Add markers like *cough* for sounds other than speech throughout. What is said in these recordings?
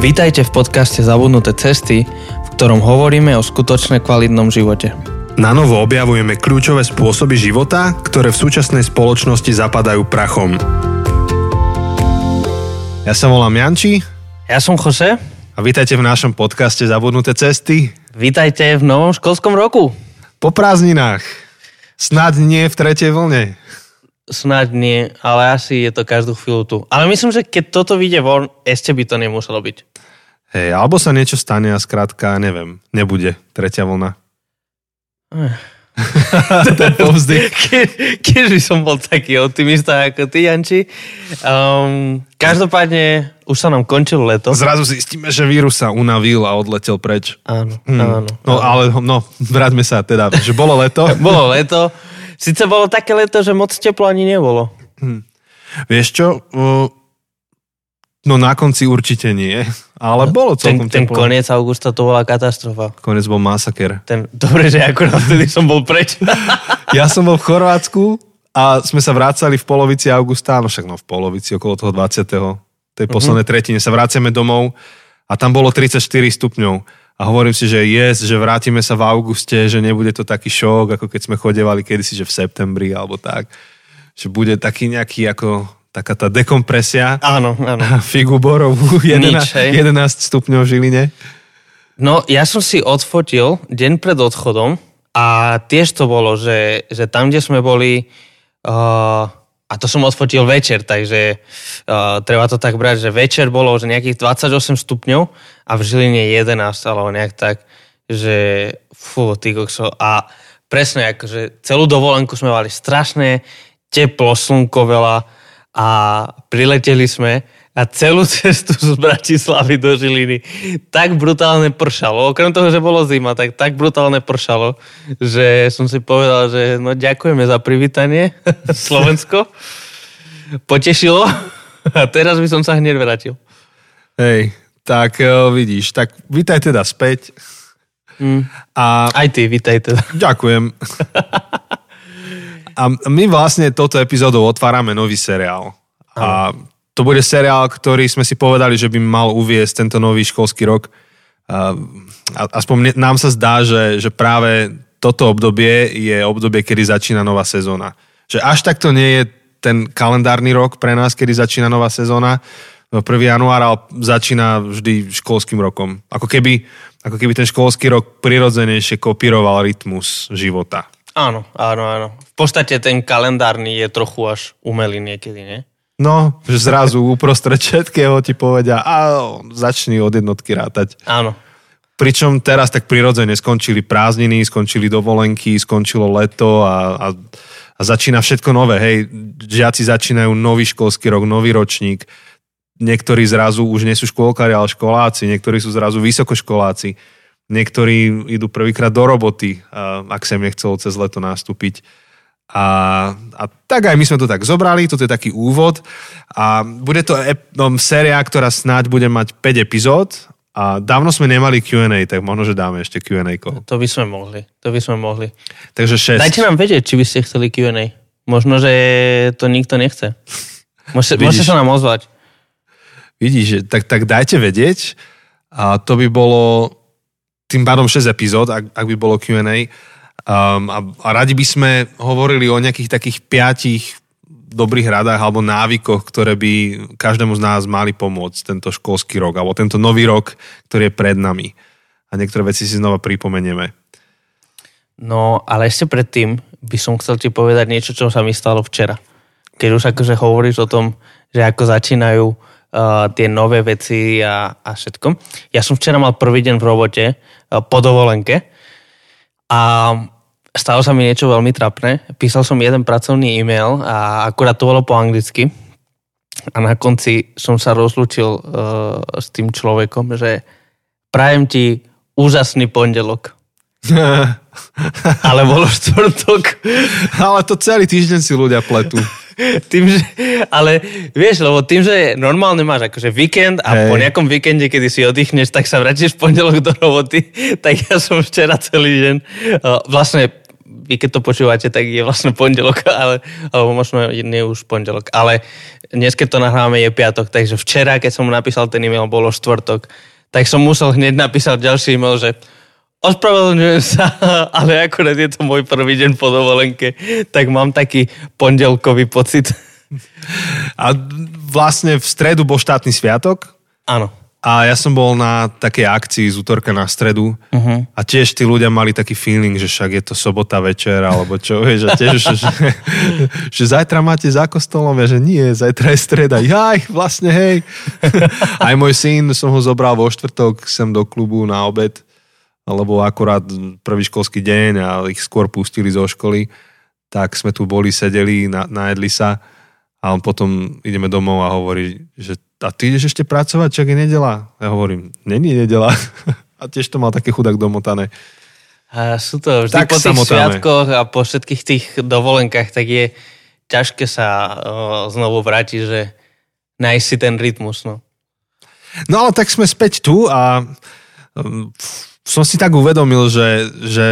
Vítajte v podcaste Zabudnuté cesty, v ktorom hovoríme o skutočne kvalitnom živote. Na novo objavujeme kľúčové spôsoby života, ktoré v súčasnej spoločnosti zapadajú prachom. Ja sa volám Janči Ja som Jose, a vítajte v našom podcaste Zabudnuté cesty vítajte v novom školskom roku. po prázdninách. Snad nie v tretej vlne. Snáď nie, ale asi je to každú chvíľu tu. Ale myslím, že keď toto vyjde von, ešte by to nemuselo byť. Hej, alebo sa niečo stane a skrátka, neviem, nebude tretia vlna. *laughs* Ten povzdych. *laughs* Ke, keď by som bol taký optimista ako ty, Janči. Um, každopádne, už sa nám končilo leto. Zrazu zistíme, že vírus sa unavil a odletel preč. Áno, Hm. áno. No ale no, vráťme sa teda, že bolo leto. *laughs* Bolo leto. Sice bolo také leto, že moc teplo ani nebolo. Vieš čo? No na konci určite nie, ale bolo Ten, celkom ten teplo. koniec augusta to bola katastrofa. Konec bol masaker. Ten, dobre, že akurát vtedy som bol preč. *laughs* Ja som bol v Chorvátsku a sme sa vrácali v polovici augusta, no však no v polovici, okolo toho 20. tej poslednej tretine sa vraciame domov a tam bolo 34 stupňov. A hovorím si, že yes, že vrátime sa v auguste, že nebude to taký šok, ako keď sme chodevali kedysi, že v septembri alebo tak. Že bude taký nejaký ako taká tá dekompresia. áno, áno. *laughs* Figu borovú, 11, hej. 11 stupňov v Žiline. No, ja som si odfotil deň pred odchodom a tiež to bolo, že, že tam, kde sme boli, uh, a to som odfotil večer, takže uh, treba to tak brať, že večer bolo že nejakých 28 stupňov a v Žiline 11, alebo nejak tak, že fú, ty kokso. A presne, akože celú dovolenku sme mali strašné teplo, slnko veľa a prileteli sme a celú cestu z Bratislavy do Žiliny tak brutálne pršalo. Okrem toho, že bolo zima, tak tak brutálne pršalo, že som si povedal, že no ďakujeme za privítanie *laughs* Slovensko. Potešilo a teraz by som sa hneď vrátil. Hej, tak eh, vidíš, tak vítaj teda späť. Mm. A Aj ty, vítaj teda. ďakujem. *laughs* A my vlastne touto epizódou otvárame nový seriál. A to bude seriál, ktorý sme si povedali, že by mal uviesť tento nový školský rok. Aspoň nám sa zdá, že, že práve toto obdobie je obdobie, kedy začína nová sezóna. Že až takto nie je ten kalendárny rok pre nás, kedy začína nová sezóna, 1. január, ale začína vždy školským rokom. Ako keby, ako keby ten školský rok prirodzenejšie kopíroval rytmus života. Áno, áno, áno. V podstate ten kalendárny je trochu až umelý niekedy, nie? No, že zrazu uprostred všetkého ti povedia, a začni od jednotky rátať. Áno. Pričom teraz tak prirodzene skončili prázdniny, skončili dovolenky, skončilo leto a, a, a začína všetko nové. Hej, žiaci začínajú nový školský rok, nový ročník. Niektorí zrazu už nie sú škôlkari, ale školáci. Niektorí sú zrazu vysokoškoláci. Niektorí idú prvýkrát do roboty, ak sa im nechcelo cez leto nastúpiť. A, a tak aj my sme to tak zobrali, toto je taký úvod. A bude to ep- no, séria, ktorá snáď bude mať 5 epizód. A dávno sme nemali Q&A, tak možno, že dáme ešte Q&A. To by sme mohli. To by sme mohli. Takže 6. Dajte nám vedieť, či by ste chceli Q&A. Možno, že to nikto nechce. Môžete, môžete sa nám ozvať. Vidíš, tak, tak dajte vedieť. A to by bolo tým pádom 6 epizód, ak, ak by bolo Q&A. Um, a, a radi by sme hovorili o nejakých takých piatich dobrých radách alebo návykoch, ktoré by každému z nás mali pomôcť tento školský rok alebo tento nový rok, ktorý je pred nami. A niektoré veci si znova pripomenieme. No, ale ešte predtým by som chcel ti povedať niečo, čo sa mi stalo včera. Keď už akože hovoríš o tom, že ako začínajú uh, tie nové veci a, a všetko. Ja som včera mal prvý deň v robote uh, po dovolenke a stalo sa mi niečo veľmi trapné. Písal som jeden pracovný e-mail a akurát to bolo po anglicky. A na konci som sa rozlúčil uh, s tým človekom, že prajem ti úžasný pondelok. *laughs* Ale bolo štvrtok. Ale to celý týždeň si ľudia pletú. Tým, že, ale vieš, lebo tým, že normálne máš akože víkend a Hej. po nejakom víkende, kedy si oddychneš, tak sa vrátiš v pondelok do roboty, tak ja som včera celý deň, uh, vlastne vy keď to počúvate, tak je vlastne pondelok, *laughs* ale, alebo možno nie už pondelok, ale dnes keď to nahráme je piatok, takže včera, keď som mu napísal ten e-mail, bolo štvrtok, tak som musel hneď napísať ďalší e-mail, že ospravedlňujem sa, *laughs* ale akurát je to môj prvý deň po dovolenke, tak mám taký pondelkový pocit. A vlastne v stredu bol štátny sviatok? Áno. A ja som bol na takej akcii z útorka na stredu Uh-huh. a tiež tí ľudia mali taký feeling, že však je to sobota večer, alebo čo, *laughs* vieš, že tiež, že, že, *laughs* že zajtra máte za kostolom, ja, že nie, zajtra je streda. Jaj, vlastne, hej. *laughs* Aj môj syn som ho zobral vo štvrtok sem do klubu na obed, lebo akurát prvý školský deň a ich skôr pustili zo školy, tak sme tu boli, sedeli, na, najedli sa a on potom ideme domov a hovorí, že a ty ideš ešte pracovať, čak je nedela? Ja hovorím, není nedela. *laughs* A tiež to mal také chudák domotané. A sú to vždy Tak po tých motáme. sviatkoch a po všetkých tých dovolenkách, tak je ťažké sa o, znovu vrátiť, že nájsť si ten rytmus. No. No ale tak sme späť tu a um, som si tak uvedomil, že, že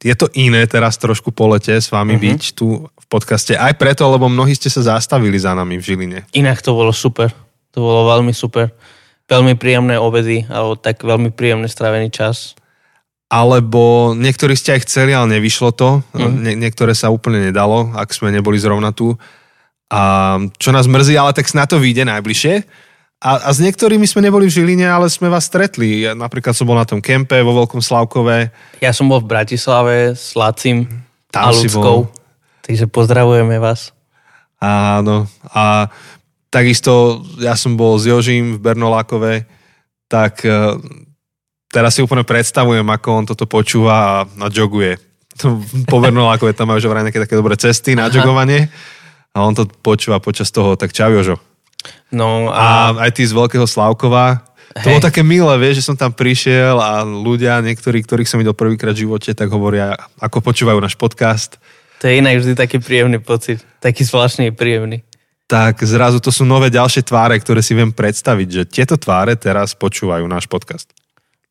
je to iné teraz trošku po lete s vami uh-huh. byť tu v podcaste. Aj preto, lebo mnohí ste sa zastavili za nami v Žiline. Inak to bolo super. To bolo veľmi super. Veľmi príjemné obedy, alebo tak veľmi príjemne strávený čas. Alebo niektorí ste aj chceli, ale nevyšlo to. Mhm. Uh-huh. Nie, niektoré sa úplne nedalo, ak sme neboli zrovna tu. A čo nás mrzí, ale tak na to vyjde najbližšie. A, a s niektorými sme neboli v Žiline, ale sme vás stretli. Ja, napríklad som bol na tom kempe vo Veľkom Slavkove. Ja som bol v Bratislave s Lacim Tam a Ľudskou. Takže pozdravujeme vás. Áno. A takisto ja som bol s Jožím v Bernolákove, tak e, teraz si úplne predstavujem, ako on toto počúva a, a joguje. Po Bernolákove tam majú že vraj nejaké také dobré cesty na Aha. jogovanie a on to počúva počas toho, tak čau Jožo. No A a, aj ty z Veľkého Slavkova. To Hej. bolo také milé, vieš, že som tam prišiel a ľudia, niektorí, ktorých som videl prvýkrát v živote, tak hovoria, ako počúvajú náš podcast. to je inak vždy taký príjemný pocit. Taký zvláštny príjemný. Tak zrazu to sú nové ďalšie tváre, ktoré si viem predstaviť, že tieto tváre teraz počúvajú náš podcast.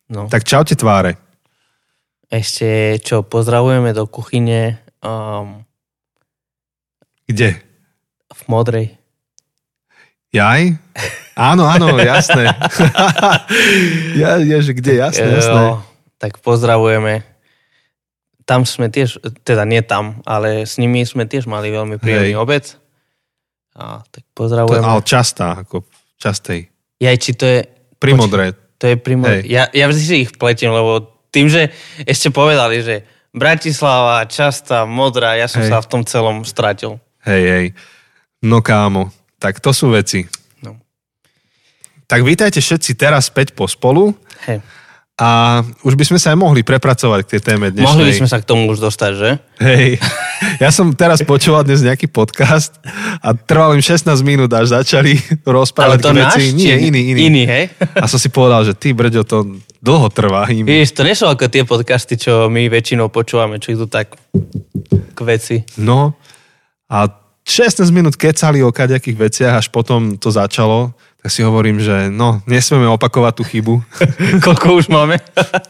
No. Tak čaute tváre. Ešte čo, pozdravujeme do kuchyne um, Kde? v Modrej. Jaj? Áno, áno, *laughs* jasné. *laughs* ja, je, že kde, jasné, jasné. Jo, tak pozdravujeme. Tam sme tiež, teda nie tam, ale s nimi sme tiež mali veľmi príjemný Hej. obed. A tak To, pozdravujeme. ale častá, ako častej. Jaj, či to je, Pri Počkaj. modré. to je pri Hej. ja, ja vždy si ich pletím, lebo tým, že ešte povedali, že Bratislava, Častá, Modrá, ja som Hej. sa v tom celom stratil. Hej, hej. No kámo, tak to sú veci. No. Tak vítajte všetci teraz späť po spolu Hej. A už by sme sa aj mohli prepracovať k tej téme dnešnej. Mohli by sme sa k tomu už dostať, že? Hej, ja som teraz počúval dnes nejaký podcast a trval im 16 minút, až začali Ale rozprávať to k náš? veci. Nie, iný, iný. Iný, hej? A som si povedal, že ty, Brďo, to dlho trvá im. Víš, to sú ako tie podcasty, čo my väčšinou počúvame, čo idú tak k veci. No a 16 minút kecali o kaďakých veciach, až potom to začalo. Tak si hovorím, že no, nesmieme opakovať tú chybu. *laughs* Koľko už máme?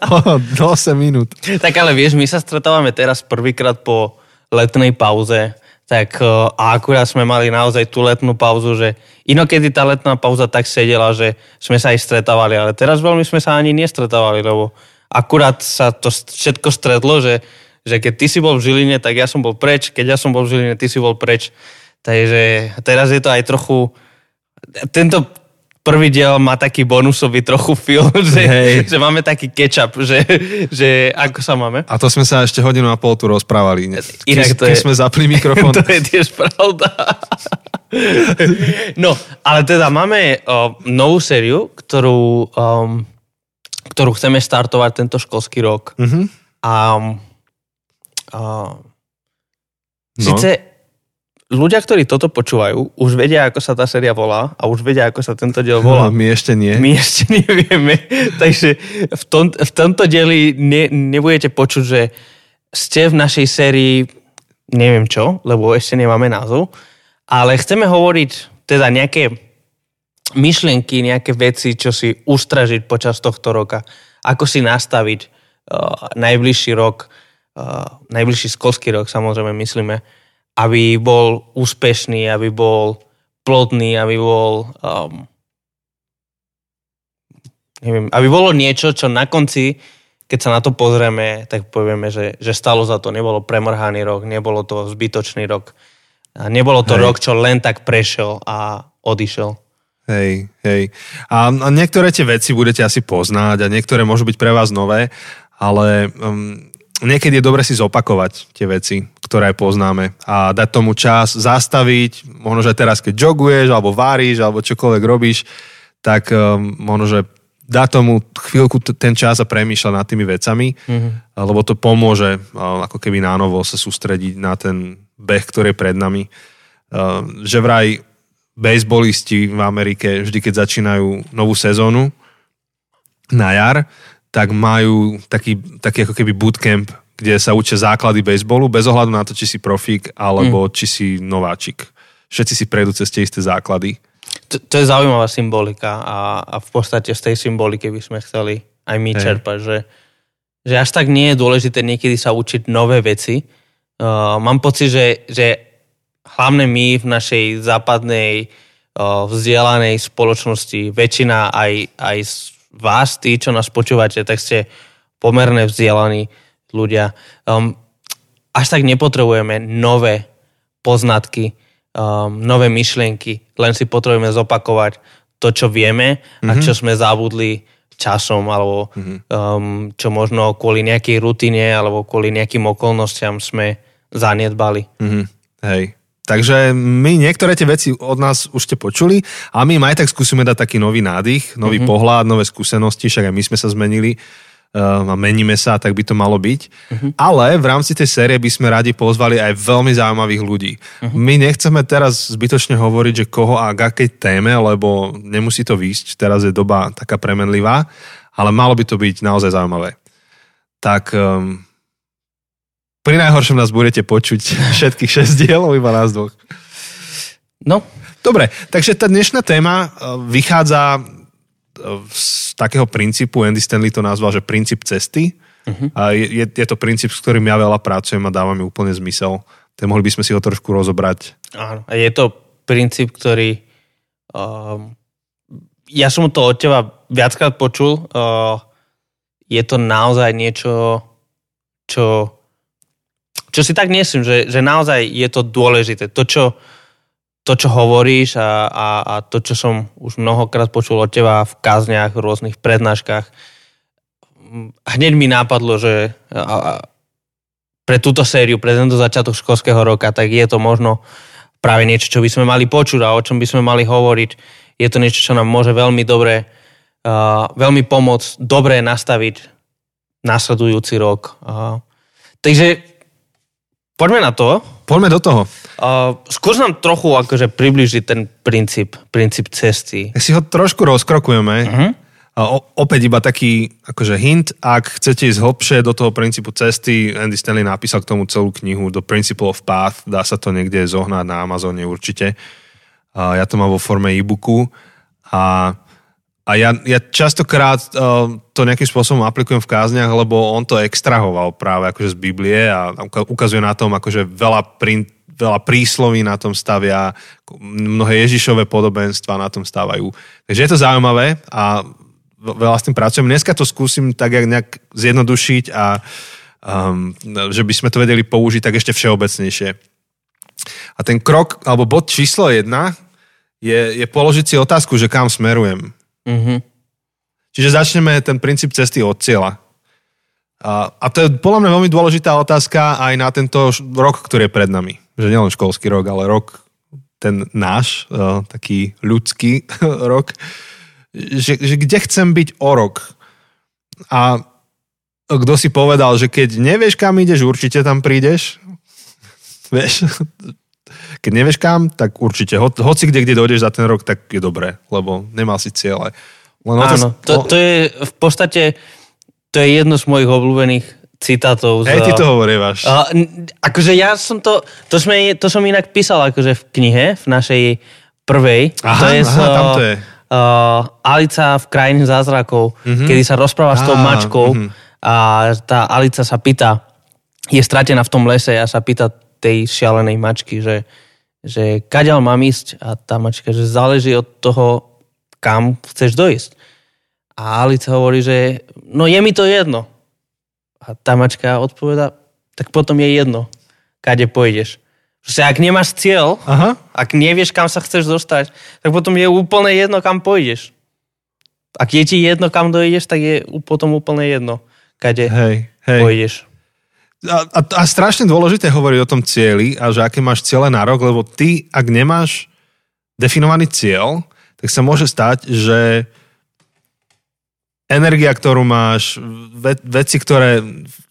*laughs* 8 minút. tak ale vieš, my sa stretávame teraz prvýkrát po letnej pauze, tak eh, a akurát sme mali naozaj tú letnú pauzu, že inokedy tá letná pauza tak sedela, že sme sa aj stretávali, ale teraz veľmi sme sa ani nestretávali, lebo akurát sa to všetko stretlo, že, že keď ty si bol v Žiline, tak ja som bol preč, keď ja som bol v Žiline, ty si bol preč. Takže teraz je to aj trochu... Tento prvý diel má taký bonusový trochu feel, *laughs* že, Hej. že máme taký ketchup, že, že ako sa máme. A to sme sa ešte hodinu a pol tu rozprávali. Inak to keď je- sme zapli *laughs* mikrofón. To je tiež pravda. No, ale teda máme uh, novú sériu, ktorú, um, ktorú chceme startovať tento školský rok. Mhm. A uh, No. síce ľudia, ktorí toto počúvajú, už vedia, ako sa tá séria volá a už vedia, ako sa tento diel volá. *laughs* My ešte nie. My ešte nevieme, *laughs* takže v, tom, v tomto dieli ne, nebudete počuť, že ste v našej sérii neviem čo, lebo ešte nemáme názov, ale chceme hovoriť teda nejaké myšlienky, nejaké veci, čo si ustražiť počas tohto roka, ako si nastaviť uh, najbližší rok, najbližší školský rok samozrejme myslíme, aby bol úspešný, aby bol plodný, aby bol um, neviem, aby bolo niečo, čo na konci keď sa na to pozrieme, tak povieme, že, že stalo za to. Nebolo premrhaný rok, nebolo to zbytočný rok. A nebolo to hej. rok, čo len tak prešiel a odišiel. Hej, hej. A, a niektoré tie veci budete asi poznať a niektoré môžu byť pre vás nové, ale um, niekedy je dobre si zopakovať tie veci, ktoré poznáme a dať tomu čas, zastaviť, možno, že teraz keď joguješ, alebo váriš, alebo čokoľvek robíš, tak um, možno, že dá tomu chvíľku ten čas a premýšľať nad tými vecami, mm-hmm. lebo to pomôže ako keby nánovo sa sústrediť na ten beh, ktorý je pred nami. Že vraj bejsbolisti v Amerike vždy, keď začínajú novú sezónu na jar, tak majú taký, taký ako keby bootcamp, kde sa učia základy bejsbolu, bez ohľadu na to, či si profík alebo mm. či si nováčik. Všetci si prejdú cez tie isté základy. To, to je zaujímavá symbolika a, a v podstate z tej symboliky by sme chceli aj my hey. čerpať, že, že až tak nie je dôležité niekedy sa učiť nové veci. Uh, mám pocit, že, že hlavne my v našej západnej uh, vzdelanej spoločnosti, väčšina aj, aj vás, tí, čo nás počúvate, tak ste pomerne vzdelaní ľudia. Um, až tak nepotrebujeme nové poznatky, um, nové myšlienky, len si potrebujeme zopakovať to, čo vieme mm-hmm. a mhm. čo sme zabudli časom, alebo mm-hmm. um, čo možno kvôli nejakej rutine alebo kvôli nejakým okolnostiam sme zanedbali. Mm-hmm. Hej. Takže my niektoré tie veci od nás už ste počuli a my aj tak skúsime dať taký nový nádych, nový mm-hmm. pohľad, nové skúsenosti, však aj my sme sa zmenili Ehm, a meníme sa, tak by to malo byť. Uh-huh. Ale v rámci tej série by sme radi pozvali aj veľmi zaujímavých ľudí. Uh-huh. My nechceme teraz zbytočne hovoriť, že koho a k akej téme, lebo nemusí to výjsť, teraz je doba taká premenlivá, ale malo by to byť naozaj zaujímavé. Tak um, pri najhoršom nás budete počuť *laughs* všetkých šesť dielov, iba nás dvoch. No. Dobre, takže tá dnešná téma e, vychádza z takého princípu, Andy Stanley to nazval, že princíp cesty. Uh-huh. A je, je to princíp, s ktorým ja veľa pracujem a dáva mi úplne zmysel. Tak mohli by sme si ho trošku rozobrať. Áno, a je to princíp, ktorý um, ja som to od teba viackrát počul. Uh, je to naozaj niečo, čo, čo si tak nesím, že, že naozaj je to dôležité. To, čo to, čo hovoríš a, a, a to, čo som už mnohokrát počul od teba v kázniach, v rôznych prednáškach, hneď mi nápadlo, že a, a, pre túto sériu, pre tento začiatok školského roka, tak je to možno práve niečo, čo by sme mali počuť a o čom by sme mali hovoriť. Je to niečo, čo nám môže veľmi dobre, uh, veľmi pomôcť dobre nastaviť nasledujúci rok. Uh, takže poďme na to. Poďme do toho. Uh, skús nám trochu akože približiť ten princíp, princíp cesty. Si ho trošku rozkrokujeme. Uh-huh. O, opäť iba taký akože hint, ak chcete ísť hlbšie do toho princípu cesty, Andy Stanley napísal k tomu celú knihu The Principle of Path, dá sa to niekde zohnať na Amazone určite. Ja to mám vo forme e-booku a a ja, ja častokrát uh, to nejakým spôsobom aplikujem v kázniach, lebo on to extrahoval práve akože z Biblie a ukazuje na tom akože veľa, print, veľa prísloví na tom stavia, mnohé Ježišové podobenstva na tom stávajú. Takže je to zaujímavé a veľa s tým pracujem. Dneska to skúsim tak nejak zjednodušiť a um, že by sme to vedeli použiť tak ešte všeobecnejšie. A ten krok, alebo bod číslo jedna je, je položiť si otázku, že kam smerujem Mm-hmm. Čiže začneme ten princíp cesty od cieľa. A, a to je podľa mňa veľmi dôležitá otázka aj na tento rok, ktorý je pred nami. Že nielen školský rok, ale rok ten náš, uh, taký ľudský *laughs* rok. Že, že kde chcem byť o rok. A kto si povedal, že keď nevieš, kam ideš, určite tam prídeš. *laughs* Vieš, keď nevieš kam, tak určite. Ho, hoci kde, kde dojdeš za ten rok, tak je dobré, lebo nemal si cieľe. Len Áno, to, to je v podstate, to je jedno z mojich obľúbených citátov. Hej, ty to hovorievaš. Uh, akože ja som to, to, sme, to som inak písal akože v knihe, v našej prvej. Aha, to je aha, so, tam to je. Uh, Alica v krajine zázrakov, mm-hmm. kedy sa rozpráva s tou mačkou mm-hmm. a tá Alica sa pýta, je stratená v tom lese a sa pýta tej šialenej mačky, že, že kaďal mám ísť a tá mačka, že záleží od toho, kam chceš dojsť. A Alice hovorí, že no je mi to jedno. A tá mačka odpoveda, tak potom je jedno, kade pôjdeš. Proste ak nemáš cieľ, Aha. ak nevieš, kam sa chceš dostať, tak potom je úplne jedno, kam pôjdeš. Ak je ti jedno, kam dojdeš, tak je potom úplne jedno, kade hej, hej. pôjdeš. A, a, a strašne dôležité hovoriť o tom cieli a že aké máš ciele na rok, lebo ty, ak nemáš definovaný cieľ, tak sa môže stať, že energia, ktorú máš, ve, veci, ktoré,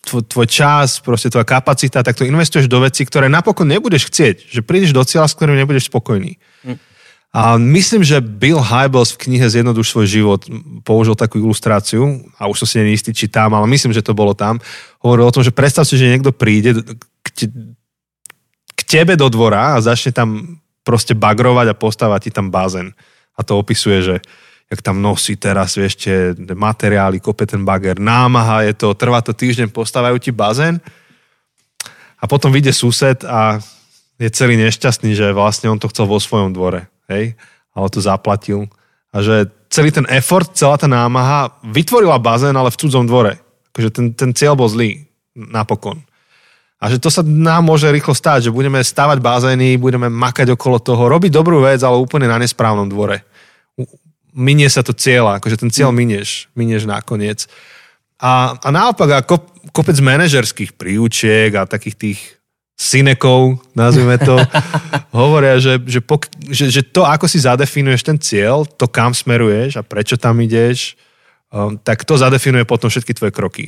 tvoj, tvoj čas, proste tvoja kapacita, tak to investuješ do veci, ktoré napokon nebudeš chcieť. Že prídeš do cieľa, s ktorým nebudeš spokojný. Hm. A myslím, že Bill Hybels v knihe Zjednoduš svoj život použil takú ilustráciu, a už som si neistý, či tam, ale myslím, že to bolo tam. Hovoril o tom, že predstav si, že niekto príde k, te, k tebe do dvora a začne tam proste bagrovať a postavať ti tam bazén. A to opisuje, že jak tam nosí teraz, vieš, tie materiály, kope ten bager, námaha je to, trvá to týždeň, postávajú ti bazén a potom vyjde sused a je celý nešťastný, že vlastne on to chcel vo svojom dvore, hej, ale to zaplatil a že celý ten effort, celá tá námaha vytvorila bazén, ale v cudzom dvore. Akože ten, ten cieľ bol zlý napokon. A že to sa nám môže rýchlo stať, že budeme stavať bazény, budeme makať okolo toho, robiť dobrú vec, ale úplne na nesprávnom dvore minie sa to cieľa, akože ten cieľ mm. minieš, minieš nakoniec. A, a naopak, ako kopec manažerských príučiek a takých tých synekov, nazvime to, *laughs* hovoria, že, že, pok- že, že to, ako si zadefinuješ ten cieľ, to kam smeruješ a prečo tam ideš, um, tak to zadefinuje potom všetky tvoje kroky.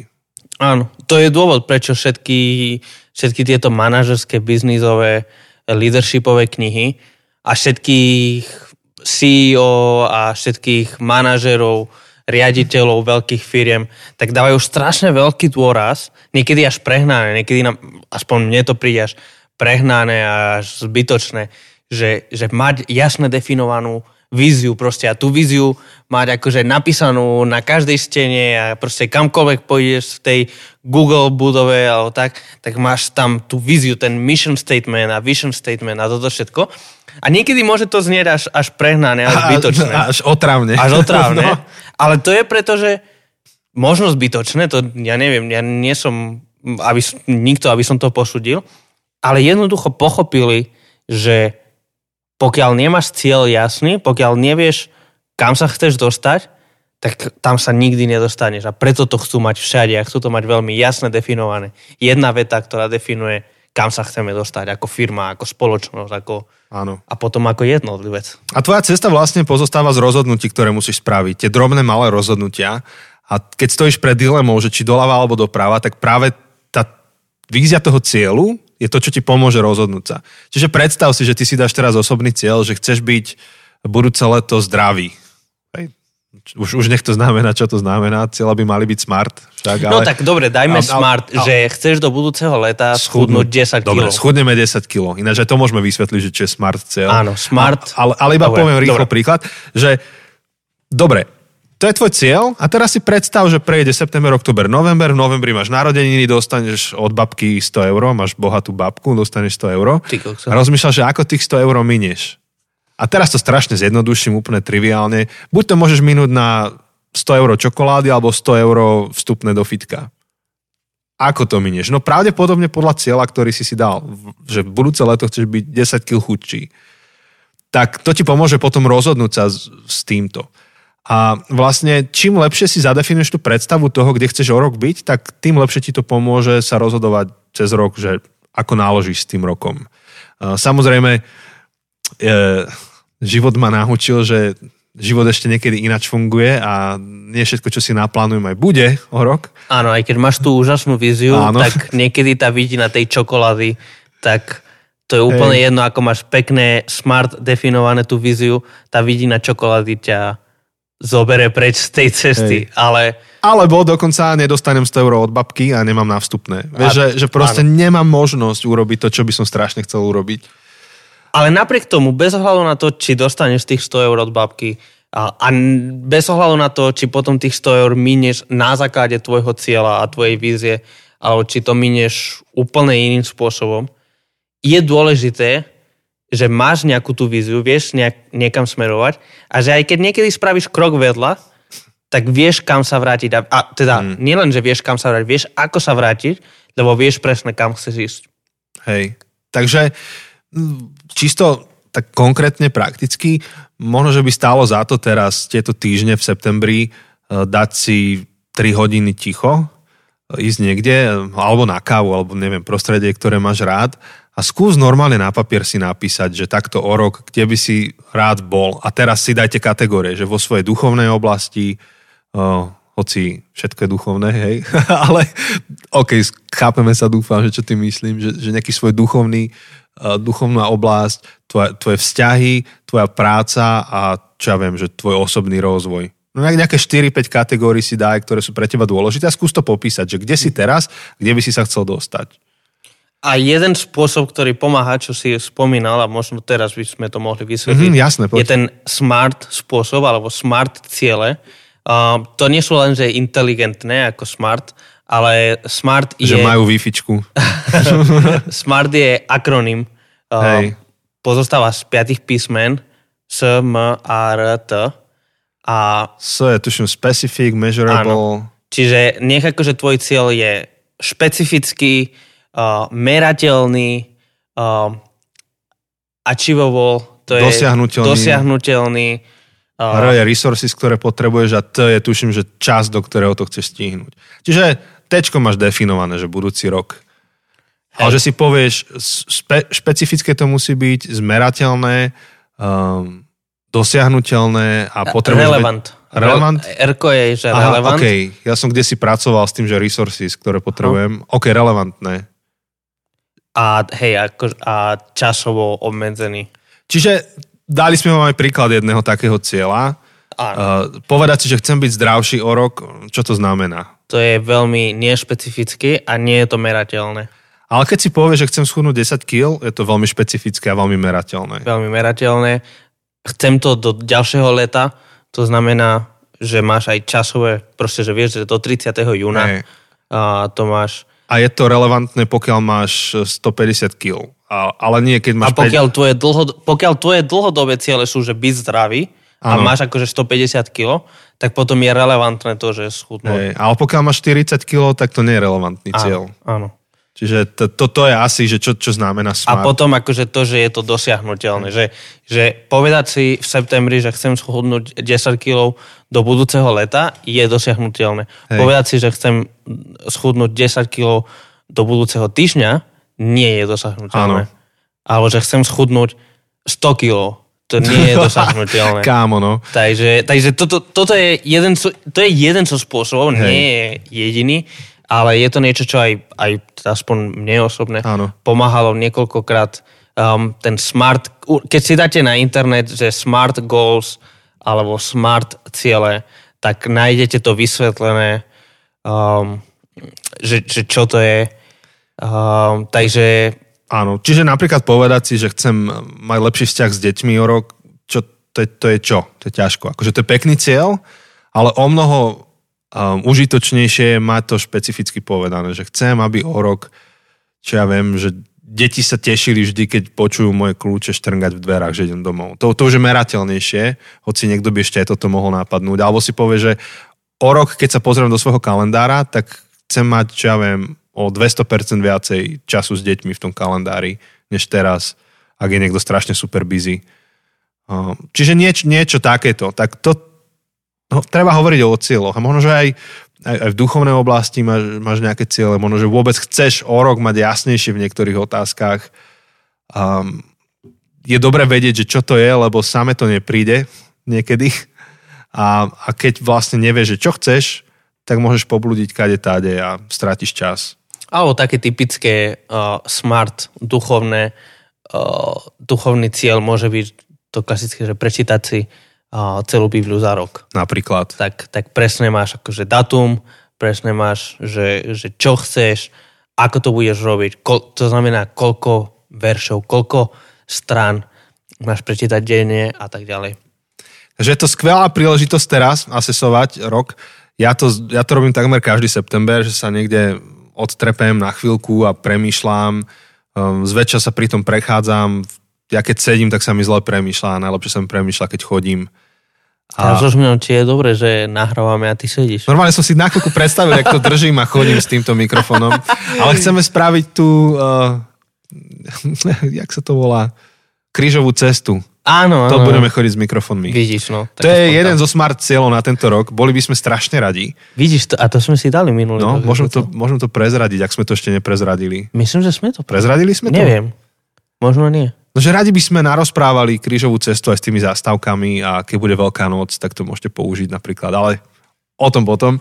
Áno, to je dôvod, prečo všetky, všetky tieto manažerské, biznisové, leadershipové knihy a všetkých CEO a všetkých manažerov, riaditeľov veľkých firiem, tak dávajú strašne veľký dôraz, niekedy až prehnané, niekedy nám, aspoň mne to príde až prehnané a až zbytočné, že, že mať jasne definovanú víziu proste a tú víziu mať akože napísanú na každej stene a proste kamkoľvek pôjdeš v tej Google budove alebo tak, tak máš tam tú víziu, ten mission statement a vision statement a toto všetko. A niekedy môže to znieť až, až prehnané, až zbytočné. *laughs* Až otravne. Až otravne. *laughs* No. Ale to je preto, že možno zbytočné, to ja neviem, ja nie som aby, nikto, aby som to posudil, ale jednoducho pochopili, že pokiaľ nemáš cieľ jasný, pokiaľ nevieš, kam sa chceš dostať, tak tam sa nikdy nedostaneš. A preto to chcú mať všade a chcú to mať veľmi jasne definované. Jedna veta, ktorá definuje, kam sa chceme dostať ako firma, ako spoločnosť, ako, Áno. a potom ako jednotlivec. A tvoja cesta vlastne pozostáva z rozhodnutí, ktoré musíš spraviť. Tie drobné malé rozhodnutia. A keď stojíš pred dilemou, že či doľava alebo doprava, tak práve tá vízia toho cieľu je to, čo ti pomôže rozhodnúť sa. Čiže predstav si, že ty si dáš teraz osobný cieľ, že chceš byť budúce leto zdravý už, už nech to znamená, čo to znamená. Cieľa by mali byť smart. Však, no ale, no tak dobre, dajme ale, smart, ale, že chceš do budúceho leta schudnúť 10 kg. Dobre, schudneme 10 kg. Ináč aj to môžeme vysvetliť, že čo je smart cieľ. Áno, smart. A, ale, ale iba dobre, poviem rýchlo dobre. príklad, že dobre, to je tvoj cieľ a teraz si predstav, že prejde september, oktober, november, v novembri máš narodeniny, dostaneš od babky 100 eur, máš bohatú babku, dostaneš 100 eur a rozmýšľaš, že ako tých 100 eur minieš. A teraz to strašne zjednoduším, úplne triviálne. Buď to môžeš minúť na 100 eur čokolády alebo 100 eur vstupné do fitka. Ako to minieš? No pravdepodobne podľa cieľa, ktorý si si dal, že v budúce leto chceš byť 10 kg chudší. Tak to ti pomôže potom rozhodnúť sa s, týmto. A vlastne čím lepšie si zadefinuješ tú predstavu toho, kde chceš o rok byť, tak tým lepšie ti to pomôže sa rozhodovať cez rok, že ako náložíš s tým rokom. Samozrejme, e, život ma naučil, že život ešte niekedy inač funguje a nie všetko, čo si naplánujem, aj bude o rok. Áno, aj keď máš tú úžasnú víziu, Áno. tak niekedy tá vidina tej čokolády, tak to je úplne Hej. jedno, ako máš pekné, smart definované tú víziu, tá vidina čokolády ťa zobere preč z tej cesty, Hej. ale... Alebo dokonca nedostanem 100 eur od babky a nemám na vstupné. Vieš, že, že proste áno. nemám možnosť urobiť to, čo by som strašne chcel urobiť. Ale napriek tomu, bez ohľadu na to, či dostaneš tých 100 eur od babky a, a bez ohľadu na to, či potom tých 100 eur minieš na základe tvojho cieľa a tvojej vízie alebo či to minieš úplne iným spôsobom, je dôležité, že máš nejakú tú víziu, vieš nejak, niekam smerovať a že aj keď niekedy spravíš krok vedľa, tak vieš, kam sa vrátiť. A, a teda mm. nielen, že vieš, kam sa vrátiť, vieš, ako sa vrátiť, lebo vieš presne, kam chceš ísť. Hej. Takže čisto tak konkrétne prakticky, možno, že by stálo za to teraz tieto týždne v septembri e, dať si 3 hodiny ticho, ísť niekde, alebo na kávu, alebo neviem, prostredie, ktoré máš rád a skús normálne na papier si napísať, že takto o rok, kde by si rád bol. A teraz si dajte kategórie, že vo svojej duchovnej oblasti, uh, hoci všetko je duchovné, hej, *laughs* ale OK, chápeme sa, dúfam, že čo ty myslím, že, že nejaký svoj duchovný, duchovná oblasť, tvoje, tvoje vzťahy, tvoja práca a čo ja viem, že tvoj osobný rozvoj. No nejaké 4-5 kategórií si daj, ktoré sú pre teba dôležité a skús to popísať, že kde si teraz, kde by si sa chcel dostať. A jeden spôsob, ktorý pomáha, čo si spomínal, a možno teraz by sme to mohli vysvetliť, mm-hmm, jasné, je ten smart spôsob, alebo smart ciele. Uh, to nie sú len, že inteligentné ako smart, ale smart je... Že majú wi *laughs* smart je akronym. Uh, pozostáva z piatých písmen S, M, A, R, T a... So je tuším specific, measurable. Áno. Čiže nech akože tvoj cieľ je špecifický, uh, merateľný, uh, achievable, to je dosiahnutelný. dosiahnutelný uh, R je resources, ktoré potrebuješ a T je tuším, že čas, do ktorého to chceš stihnúť. Čiže T máš definované, že budúci rok. Hej. Ale že si povieš, spe, špecifické to musí byť, zmerateľné, um, dosiahnutelné a potrebuješ... Relevant. Relevant? Erko je, že Aha, relevant. OK, ja som kde si pracoval s tým, že resources, ktoré potrebujem. Aha. OK, relevantné. A hej, ako, a časovo obmedzený. Čiže dali sme vám aj príklad jedného takého cieľa. Áno. Povedať si, že chcem byť zdravší o rok, čo to znamená? To je veľmi nešpecifické a nie je to merateľné. Ale keď si povieš, že chcem schudnúť 10 kg, je to veľmi špecifické a veľmi merateľné. Veľmi merateľné chcem to do ďalšieho leta, to znamená, že máš aj časové, proste, že vieš, že do 30. júna hey. a to máš... A je to relevantné, pokiaľ máš 150 kg. A, ale nie, keď máš... A pokiaľ, 5... tvoje, dlho, pokiaľ tvoje dlhodobé ciele sú, že byť zdravý, ano. a máš akože 150 kg, tak potom je relevantné to, že schudnúť. Hey, ale pokiaľ máš 40 kg, tak to nie je relevantný cieľ. Áno. áno. Čiže to, to, to je asi, že čo, čo znamená smart. A potom akože to, že je to dosiahnutelné. Že, že povedať si v septembri, že chcem schudnúť 10 kg do budúceho leta, je dosiahnutelné. Hej. Povedať si, že chcem schudnúť 10 kg do budúceho týždňa, nie je dosiahnutelné. Alebo že chcem schudnúť 100 kg, to nie je *laughs* dosahnutelné. Kámo, no. Takže, takže toto, toto je jeden, to je jeden zo spôsobov, Hej. nie je jediný ale je to niečo, čo aj, aj aspoň mne osobne Áno. pomáhalo niekoľkokrát. Um, ten smart, keď si dáte na internet, že smart goals alebo smart ciele, tak nájdete to vysvetlené, um, že, že čo to je. Um, takže... Áno, čiže napríklad povedať si, že chcem mať lepší vzťah s deťmi o rok, čo, to, je, to je čo? To je ťažko. Akože to je pekný cieľ, ale o mnoho um, užitočnejšie je mať to špecificky povedané, že chcem, aby o rok, čo ja viem, že deti sa tešili vždy, keď počujú moje kľúče štrngať v dverách, že idem domov. To, to už je merateľnejšie, hoci niekto by ešte aj toto mohol napadnúť. Alebo si povie, že o rok, keď sa pozriem do svojho kalendára, tak chcem mať, čo ja viem, o 200% viacej času s deťmi v tom kalendári, než teraz, ak je niekto strašne super busy. Um, čiže nieč, niečo takéto. Tak to, no, treba hovoriť o cieľoch. A možno, že aj, aj, aj v duchovnej oblasti máš, máš nejaké ciele, možno, že vôbec chceš o rok mať jasnejšie v niektorých otázkach. Um, je dobre vedieť, že čo to je, lebo same to nepríde niekedy. A, a keď vlastne nevieš, že čo chceš, tak môžeš poblúdiť kade táde a strátiš čas. Alebo také typické uh, smart, duchovné, uh, duchovný cieľ môže byť to klasické, že prečítať si celú Bibliu za rok. Napríklad. Tak, tak presne máš akože datum, presne máš, že, že čo chceš, ako to budeš robiť, kol, to znamená koľko veršov, koľko strán máš prečítať denne a tak ďalej. Takže je to skvelá príležitosť teraz asesovať rok. Ja to, ja to robím takmer každý september, že sa niekde odtrepem na chvíľku a premýšľam. Um, zväčša sa pri tom prechádzam. Ja keď sedím, tak sa mi zle premýšľa a najlepšie sa mi premýšľa, keď chodím. A, a rozumiem, či je dobre, že nahrávame a ty sedíš. Normálne som si na chvíľku predstavil, jak to držím a chodím s týmto mikrofónom. Ale chceme spraviť tú, uh, *laughs* jak sa to volá, krížovú cestu. Áno, áno. To budeme chodiť s mikrofónmi. Vidíš, no. To je spontán. jeden zo smart cieľov na tento rok. Boli by sme strašne radi. Vidíš to, a to sme si dali minulý No, môžem to, môžem to prezradiť, ak sme to ešte neprezradili. Myslím, že sme to. Prezradili sme to? Neviem. Možno nie. No, že radi by sme narozprávali krížovú cestu aj s tými zástavkami a keď bude Veľká noc, tak to môžete použiť napríklad, ale o tom potom.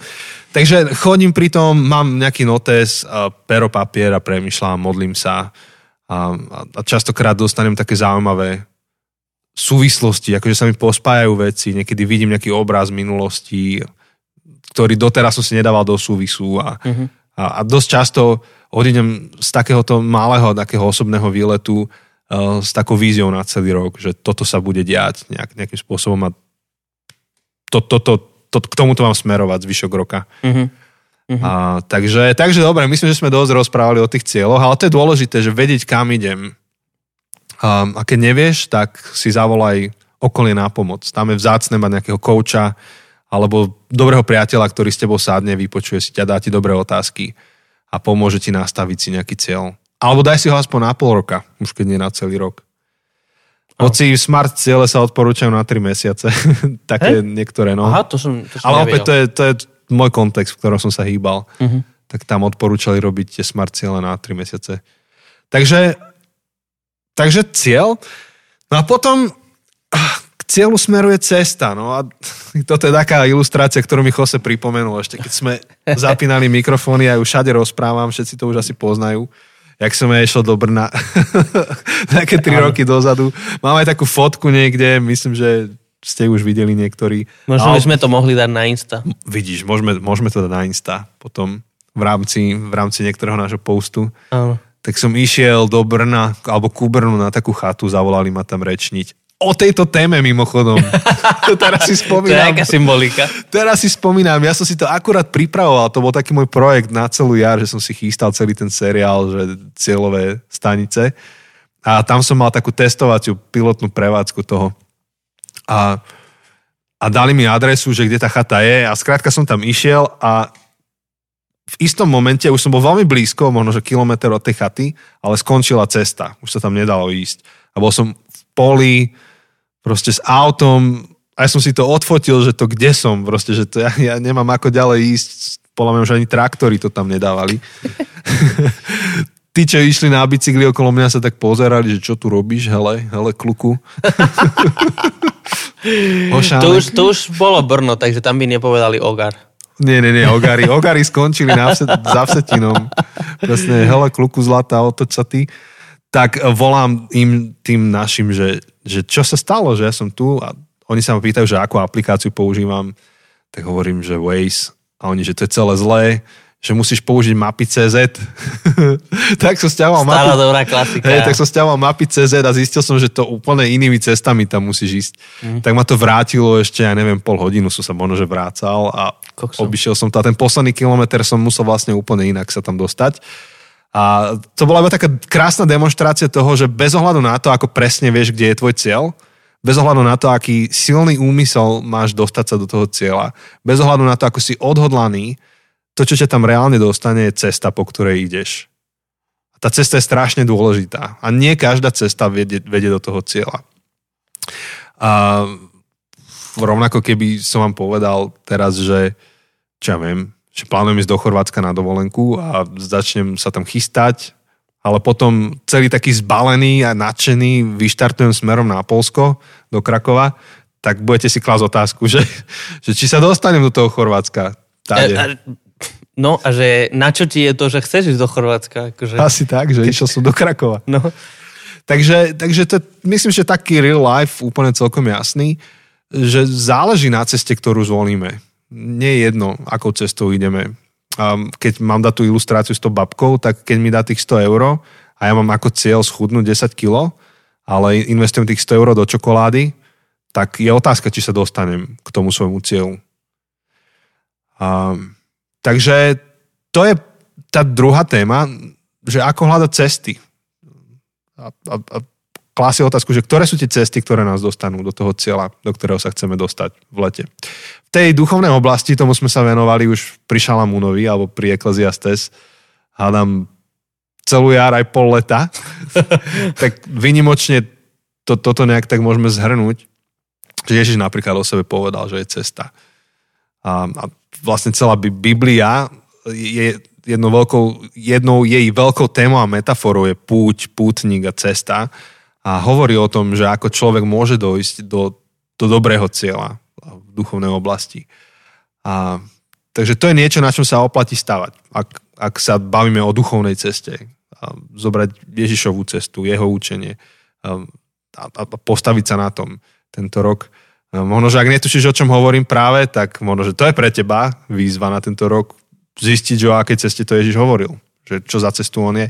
Takže chodím pri tom, mám nejaký notes, pero, papier a premyšľam, modlím sa a, a častokrát dostanem také zaujímavé súvislosti, akože sa mi pospájajú veci, niekedy vidím nejaký obraz minulosti, ktorý doteraz som si nedával do súvisu a, uh-huh. a, a dosť často odídem z takéhoto malého, takého osobného výletu uh, s takou víziou na celý rok, že toto sa bude diať nejak, nejakým spôsobom a to, to, to, to, k tomuto mám smerovať zvyšok roka. Uh-huh. Uh-huh. A, takže, takže dobre, myslím, že sme dosť rozprávali o tých cieľoch, ale to je dôležité, že vedieť, kam idem a keď nevieš, tak si zavolaj okolie na pomoc. Tam je vzácne mať nejakého kouča alebo dobrého priateľa, ktorý s tebou sádne, vypočuje si ťa, dá ti dobré otázky a pomôže ti nastaviť si nejaký cieľ. Alebo daj si ho aspoň na pol roka, už keď nie na celý rok. Hoci smart ciele sa odporúčajú na 3 mesiace. *laughs* Také hey? niektoré, no. Aha, to som, to som Ale opäť to je, to je môj kontext, v ktorom som sa hýbal. Uh-huh. Tak tam odporúčali robiť tie smart ciele na 3 mesiace. Takže takže cieľ. No a potom ah, k cieľu smeruje cesta. No a *laughs* toto je taká ilustrácia, ktorú mi Jose pripomenul ešte, keď sme *laughs* zapínali mikrofóny a ju všade rozprávam, všetci to už asi poznajú jak som ja išiel do Brna *laughs* také tri roky dozadu. Mám aj takú fotku niekde, myslím, že ste už videli niektorí. Možno by sme to mohli dať na Insta. Vidíš, môžeme, môžeme to dať na Insta potom v rámci, v rámci niektorého nášho postu. Áno tak som išiel do Brna, alebo ku Brnu na takú chatu, zavolali ma tam rečniť. O tejto téme mimochodom. *laughs* teraz si spomínam. To je symbolika. Teraz si spomínam, ja som si to akurát pripravoval, to bol taký môj projekt na celú jar, že som si chystal celý ten seriál, že cieľové stanice. A tam som mal takú testovaciu pilotnú prevádzku toho. A, a dali mi adresu, že kde tá chata je a skrátka som tam išiel a v istom momente, už som bol veľmi blízko, možno že kilometr od tej chaty, ale skončila cesta. Už sa tam nedalo ísť. A bol som v poli, proste s autom, a ja som si to odfotil, že to kde som, proste, že to ja, *laughs* ja nemám ako ďalej ísť, podľa mňa už ani traktory to tam nedávali. *laughs* Tí, čo išli na bicykli okolo mňa, sa tak pozerali, že čo tu robíš, hele, hele, kluku. *laughs* to, už, to už bolo Brno, takže tam by nepovedali Ogar. Nie, nie, nie, Ogary. Ogary skončili na vset, za Vsetinom. Presne, hele, kluku zlata, otoč sa ty. Tak volám im tým našim, že, že čo sa stalo, že ja som tu a oni sa ma pýtajú, že akú aplikáciu používam. Tak hovorím, že Waze. A oni, že to je celé zlé, že musíš použiť mapy CZ. *laughs* tak som stiahoval mapy. dobrá klasika. Hej, tak som stiahoval mapy CZ a zistil som, že to úplne inými cestami tam musíš ísť. Mm. Tak ma to vrátilo ešte, ja neviem, pol hodinu som sa možno, že vrácal a Koksom. obišiel som to. A ten posledný kilometr som musel vlastne úplne inak sa tam dostať. A to bola iba taká krásna demonstrácia toho, že bez ohľadu na to, ako presne vieš, kde je tvoj cieľ, bez ohľadu na to, aký silný úmysel máš dostať sa do toho cieľa, bez ohľadu na to, ako si odhodlaný, to, čo ťa tam reálne dostane, je cesta, po ktorej ideš. A tá cesta je strašne dôležitá. A nie každá cesta vedie, vedie do toho cieľa. A rovnako keby som vám povedal teraz, že čo ja viem, že plánujem ísť do Chorvátska na dovolenku a začnem sa tam chystať, ale potom celý taký zbalený a nadšený vyštartujem smerom na Polsko, do Krakova, tak budete si klásť otázku, že, že či sa dostanem do toho Chorvátska. Táde. No a že na čo ti je to, že chceš ísť do Chorvátska? Akože... Asi tak, že išiel som do Krakova. No. Takže, takže to, myslím, že taký real life úplne celkom jasný, že záleží na ceste, ktorú zvolíme. Nie je jedno, akou cestou ideme. A keď mám dať tú ilustráciu s tou babkou, tak keď mi dá tých 100 eur a ja mám ako cieľ schudnúť 10 kg, ale investujem tých 100 eur do čokolády, tak je otázka, či sa dostanem k tomu svojmu cieľu. A Takže to je tá druhá téma, že ako hľadať cesty. A, a, a klási otázku, že ktoré sú tie cesty, ktoré nás dostanú do toho cieľa, do ktorého sa chceme dostať v lete. V tej duchovnej oblasti, tomu sme sa venovali už pri Šalamúnovi alebo pri Ecclesiastes, hádam celú jar aj pol leta, *laughs* tak vynimočne to, toto nejak tak môžeme zhrnúť, Ježiš napríklad o sebe povedal, že je cesta. A, a vlastne celá Biblia je jednou, veľkou, jednou jej veľkou témou a metaforou je púť, pútnik a cesta. A hovorí o tom, že ako človek môže dojsť do, do dobrého cieľa v duchovnej oblasti. A, takže to je niečo, na čom sa oplatí stavať, ak, ak sa bavíme o duchovnej ceste. A zobrať Ježišovú cestu, jeho učenie a, a postaviť sa na tom tento rok. Možno, že ak netušíš, o čom hovorím práve, tak možno, že to je pre teba výzva na tento rok zistiť, že o akej ceste to Ježiš hovoril. Že čo za cestu on je.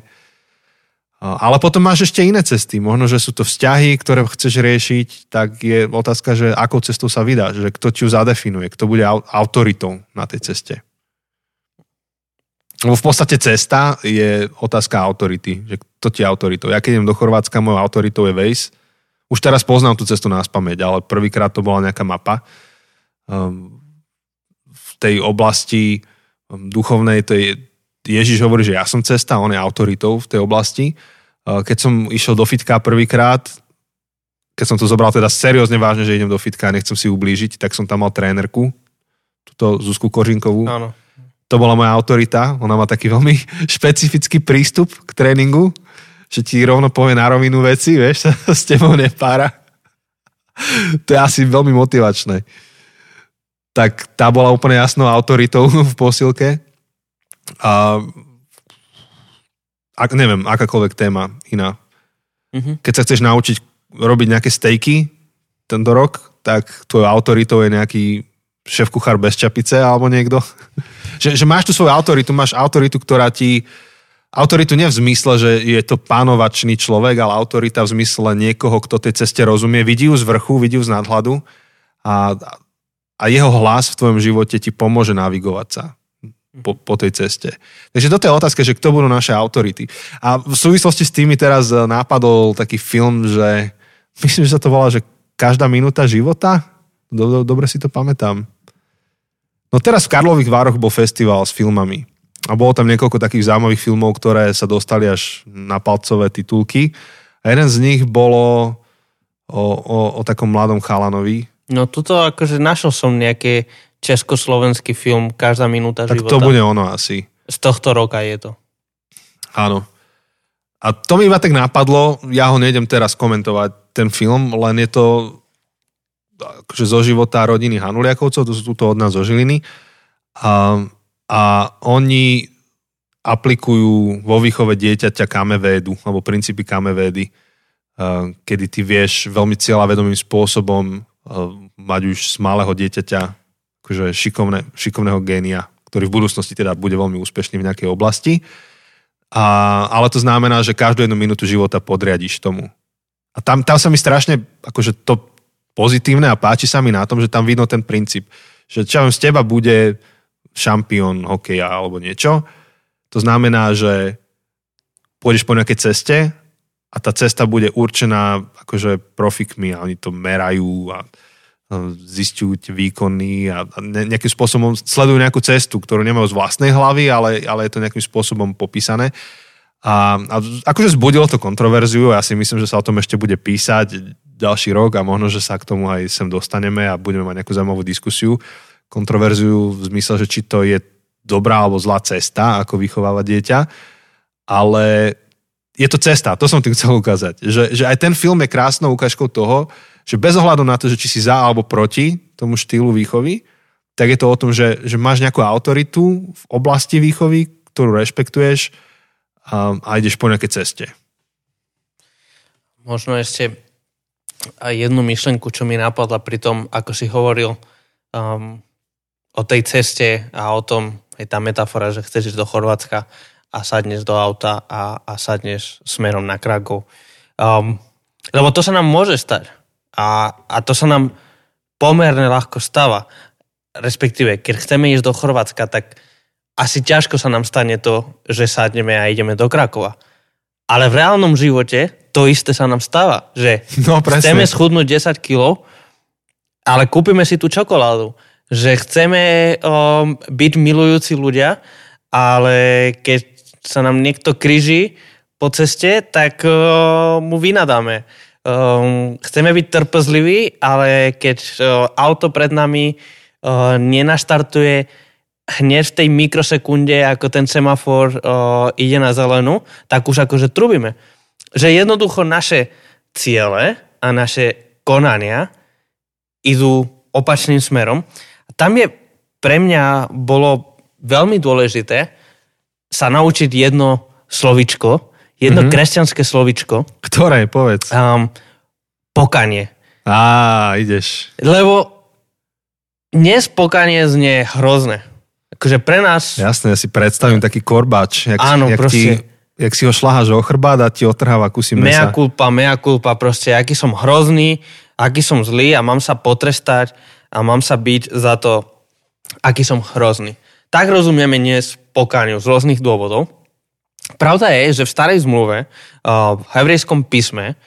Ale potom máš ešte iné cesty. Možno, že sú to vzťahy, ktoré chceš riešiť, tak je otázka, že akou cestou sa vydá, že kto ti ju zadefinuje, kto bude autoritou na tej ceste. Lebo v podstate cesta je otázka autority, že kto ti je autoritou. Ja keď idem do Chorvátska, mojou autoritou je Waze. Už teraz poznám tú cestu na spameť, ale prvýkrát to bola nejaká mapa. Um, v tej oblasti duchovnej, to je, Ježiš hovorí, že ja som cesta, on je autoritou v tej oblasti. Keď som išiel do fitka prvýkrát, keď som to zobral teda seriózne vážne, že idem do fitka a nechcem si ublížiť, tak som tam mal trénerku, túto Zuzku Kožinkovú. Áno. To bola moja autorita, ona má taký veľmi *laughs* špecifický prístup k tréningu, že ti rovno povie na rovinu veci, vieš, sa *laughs* s tebou nepára. to je asi veľmi motivačné tak tá bola úplne jasnou autoritou *laughs* v posilke. A ak, neviem, akákoľvek téma iná. Mm-hmm. Keď sa chceš naučiť robiť nejaké stejky tento rok, tak tvojou autoritou je nejaký šéf kuchár bez čapice alebo niekto. *laughs* že, že máš tu svoju autoritu, máš autoritu, ktorá ti autoritu nie v zmysle, že je to pánovačný človek, ale autorita v zmysle niekoho, kto tej ceste rozumie, vidí ju z vrchu, vidí ju z nadhľadu a a jeho hlas v tvojom živote ti pomôže navigovať sa po, po tej ceste. Takže toto je otázka, že kto budú naše autority. A v súvislosti s tými teraz eh, nápadol taký film, že *laughs* myslím, že sa to volá, že každá minúta života. Dobre si to pamätám. No teraz v Karlových Vároch bol festival s filmami. A bolo tam niekoľko takých zaujímavých filmov, ktoré sa dostali až na palcové titulky. A jeden z nich bolo o, o, o takom mladom chalanovi, No tuto akože našiel som nejaký československý film Každá minúta tak života. Tak to bude ono asi. Z tohto roka je to. Áno. A to mi iba tak napadlo, ja ho nejdem teraz komentovať, ten film, len je to akože zo života rodiny Hanuliakovcov, to sú tuto od nás zo Žiliny. A, a oni aplikujú vo výchove dieťaťa kamevédu, alebo princípy kamevédy, kedy ty vieš veľmi cieľavedomým spôsobom mať už z malého dieťaťa akože šikovné, šikovného génia, ktorý v budúcnosti teda bude veľmi úspešný v nejakej oblasti. A, ale to znamená, že každú jednu minútu života podriadiš tomu. A tam, tam sa mi strašne, akože to pozitívne a páči sa mi na tom, že tam vidno ten princíp, že čo z teba bude šampión hokeja alebo niečo. To znamená, že pôjdeš po nejakej ceste a tá cesta bude určená akože profikmi a oni to merajú a zistujú tie výkony a nejakým spôsobom sledujú nejakú cestu, ktorú nemajú z vlastnej hlavy, ale, ale je to nejakým spôsobom popísané. A, a akože zbudilo to kontroverziu, ja si myslím, že sa o tom ešte bude písať ďalší rok a možno, že sa k tomu aj sem dostaneme a budeme mať nejakú zaujímavú diskusiu. Kontroverziu v zmysle, že či to je dobrá alebo zlá cesta, ako vychovávať dieťa, ale je to cesta, to som tým chcel ukázať. Že, že aj ten film je krásnou ukážkou toho, že bez ohľadu na to, že či si za alebo proti tomu štýlu výchovy, tak je to o tom, že, že máš nejakú autoritu v oblasti výchovy, ktorú rešpektuješ a, a ideš po nejakej ceste. Možno ešte jednu myšlenku, čo mi napadla pri tom, ako si hovoril um, o tej ceste a o tom, aj tá metafora, že chceš ísť do Chorvátska a sadneš do auta a, a sadneš smerom na Krakov. Um, lebo to sa nám môže stať. A, a to sa nám pomerne ľahko stáva. Respektíve, keď chceme ísť do Chorvátska, tak asi ťažko sa nám stane to, že sadneme a ideme do Krakova. Ale v reálnom živote to isté sa nám stáva, že No, presne. chceme schudnúť 10 kg, ale kúpime si tú čokoládu. Že chceme um, byť milujúci ľudia, ale keď sa nám niekto kryží po ceste, tak uh, mu vynadáme. Um, chceme byť trpezliví, ale keď uh, auto pred nami uh, nenaštartuje hneď v tej mikrosekunde, ako ten semafor uh, ide na zelenú, tak už akože trubíme. Že jednoducho naše ciele a naše konania idú opačným smerom. Tam je pre mňa bolo veľmi dôležité sa naučiť jedno slovičko, jedno mm-hmm. kresťanské slovičko, Ktoré, povedz. um, pokanie. Á, ideš. Lebo dnes pokanie znie hrozné. Akože pre nás... Jasné, ja si predstavím taký korbáč, jak, Áno, jak, proste. ti, jak si ho šlaháš o chrbát a ti otrháva kusy Mea mesa. culpa, mea culpa, proste aký som hrozný, aký som zlý a mám sa potrestať a mám sa byť za to, aký som hrozný. Tak rozumieme dnes pokániu z rôznych dôvodov. Pravda je, že v starej zmluve, uh, v hebrejskom písme,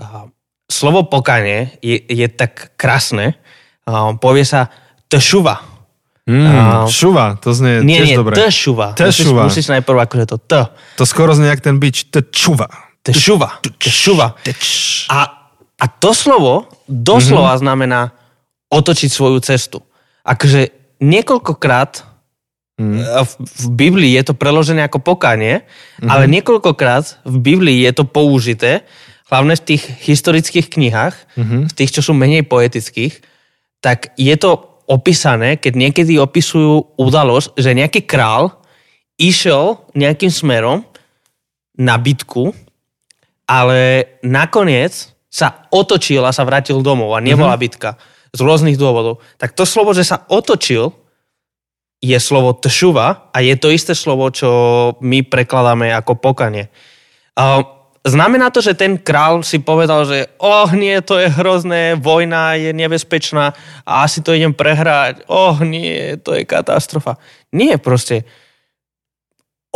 uh, slovo pokanie je, je tak krásne, uh, povie sa tešuva. Mm, šuva, to znie Nie, tiež nie, dobre. tešuva. Tešuva. Musíš, musíš najprv akože to t. To skoro znie jak ten bič. Tečuva. Tešuva. Tešuva. Teč. A, a to slovo doslova mm-hmm. znamená otočiť svoju cestu. Akože niekoľkokrát mm. v, v Biblii je to preložené ako pokanie, mm-hmm. ale niekoľkokrát v Biblii je to použité, hlavne v tých historických knihách, mm-hmm. v tých, čo sú menej poetických, tak je to opísané, keď niekedy opisujú udalosť, že nejaký král išiel nejakým smerom na bitku, ale nakoniec sa otočil a sa vrátil domov a nebola mm-hmm. bitka z rôznych dôvodov. Tak to slovo, že sa otočil, je slovo tšuva a je to isté slovo, čo my prekladáme ako pokanie. Znamená to, že ten král si povedal, že oh nie, to je hrozné, vojna je nebezpečná a asi to idem prehrať. Oh nie, to je katastrofa. Nie, proste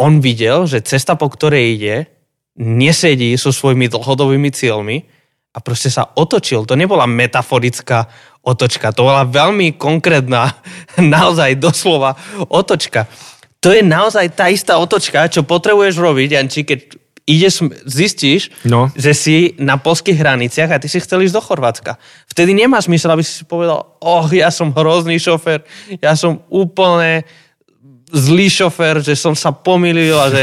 on videl, že cesta, po ktorej ide, nesedí so svojimi dlhodobými cieľmi a proste sa otočil. To nebola metaforická otočka, to bola veľmi konkrétna, *laughs* naozaj doslova otočka. To je naozaj tá istá otočka, čo potrebuješ robiť, Janči, keď ideš, zistíš, No. že si na polských hraniciach a ty si chcel ísť do Chorvátska. Vtedy nemá zmysel, aby si si povedal, oh, ja som hrozný šofer, ja som úplne zlý šofer, že som sa pomýlil a že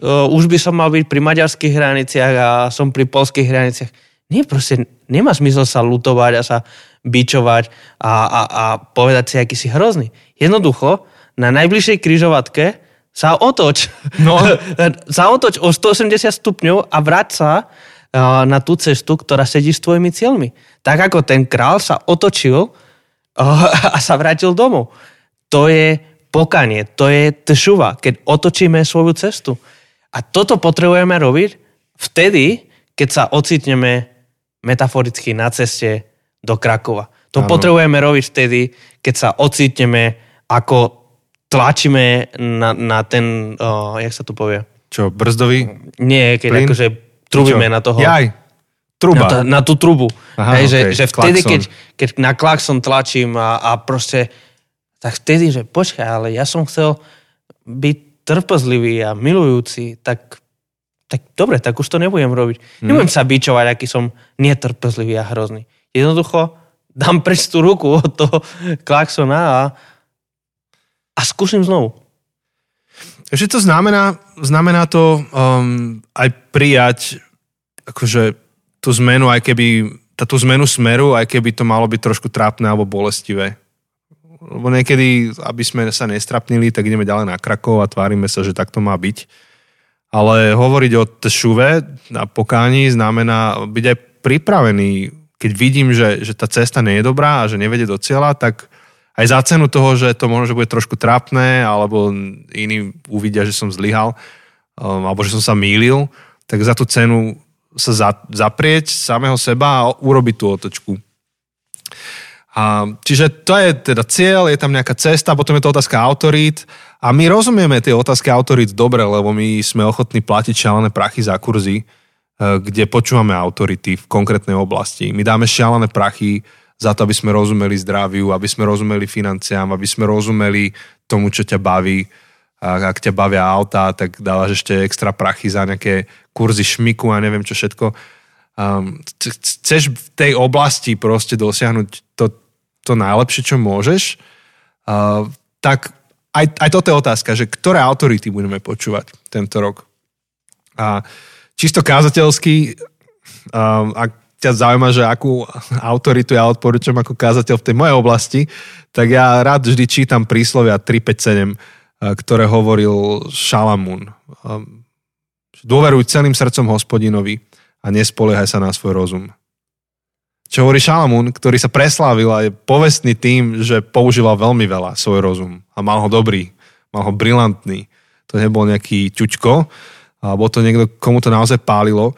uh, *laughs* už by som mal byť pri maďarských hraniciach a som pri polských hraniciach. Nie, proste nemá zmysel sa lutovať a sa bičovať a, a, a povedať si, aký si hrozný. Jednoducho, na najbližšej kryžovatke sa otoč. No. *laughs* sa otoč o 180 stupňov a vráť sa uh, na tú cestu, ktorá sedí s tvojimi cieľmi. Tak ako ten král sa otočil uh, *laughs* a sa vrátil domov. To je pokanie, to je tšuva, keď otočíme svoju cestu. A toto potrebujeme robiť vtedy, keď sa ocitneme metaforicky na ceste do Krakova. To Áno. potrebujeme robiť vtedy, keď sa ocitneme, ako tlačíme na, na ten, uh, jak sa to povie? Čo, brzdový? Nie, keď Plyn? akože trubíme Čo? na toho. Jaj, truba. Na, to, na tú trubu. Aha, Hej, že, okej, že vtedy, keď, keď na klakson tlačím a, a proste, tak vtedy, že počkaj, ale ja som chcel byť trpezlivý a milujúci, tak, tak dobre, tak už to nebudem robiť. Mhm. Nebudem sa bičovať, aký som netrpezlivý a hrozný. Jednoducho dám preč tú ruku od toho klaxona a, a skúsim znovu. Že to znamená, znamená to um, aj prijať akože tú zmenu, aj keby tú zmenu smeru, aj keby to malo byť trošku trápne alebo bolestivé. Lebo niekedy, aby sme sa nestrapnili, tak ideme ďalej na Krakov a tvárime sa, že tak to má byť. Ale hovoriť o tšuve na pokáni znamená byť aj pripravený. Keď vidím, že, že tá cesta nie je dobrá a že nevedie do cieľa, tak aj za cenu toho, že to možno že bude trošku trápne, alebo iní uvidia, že som zlyhal, um, alebo že som sa mýlil, tak za tú cenu sa za, zaprieť samého seba a urobiť tú otočku. A, čiže to je teda cieľ, je tam nejaká cesta, potom je to otázka autorít a my rozumieme tie otázky autorít dobre, lebo my sme ochotní platiť šialené prachy za kurzy, kde počúvame autority v konkrétnej oblasti. My dáme šialené prachy za to, aby sme rozumeli zdraviu, aby sme rozumeli financiám, aby sme rozumeli tomu, čo ťa baví. A ak ťa bavia auta, tak dávaš ešte extra prachy za nejaké kurzy šmiku a neviem čo všetko. Um, chceš v tej oblasti proste dosiahnuť to, to najlepšie, čo môžeš, uh, tak aj, aj toto je otázka, že ktoré autority budeme počúvať tento rok. A čisto kázateľský, uh, ak ťa zaujíma, že akú autoritu ja odporúčam ako kázateľ v tej mojej oblasti, tak ja rád vždy čítam príslovia 357, ktoré hovoril Šalamún. Dôveruj celým srdcom hospodinovi a nespoliehaj sa na svoj rozum. Čo hovorí Šalamún, ktorý sa preslávil a je povestný tým, že používal veľmi veľa svoj rozum a mal ho dobrý, mal ho brilantný. To nebol nejaký ťučko, alebo to niekto, komu to naozaj pálilo.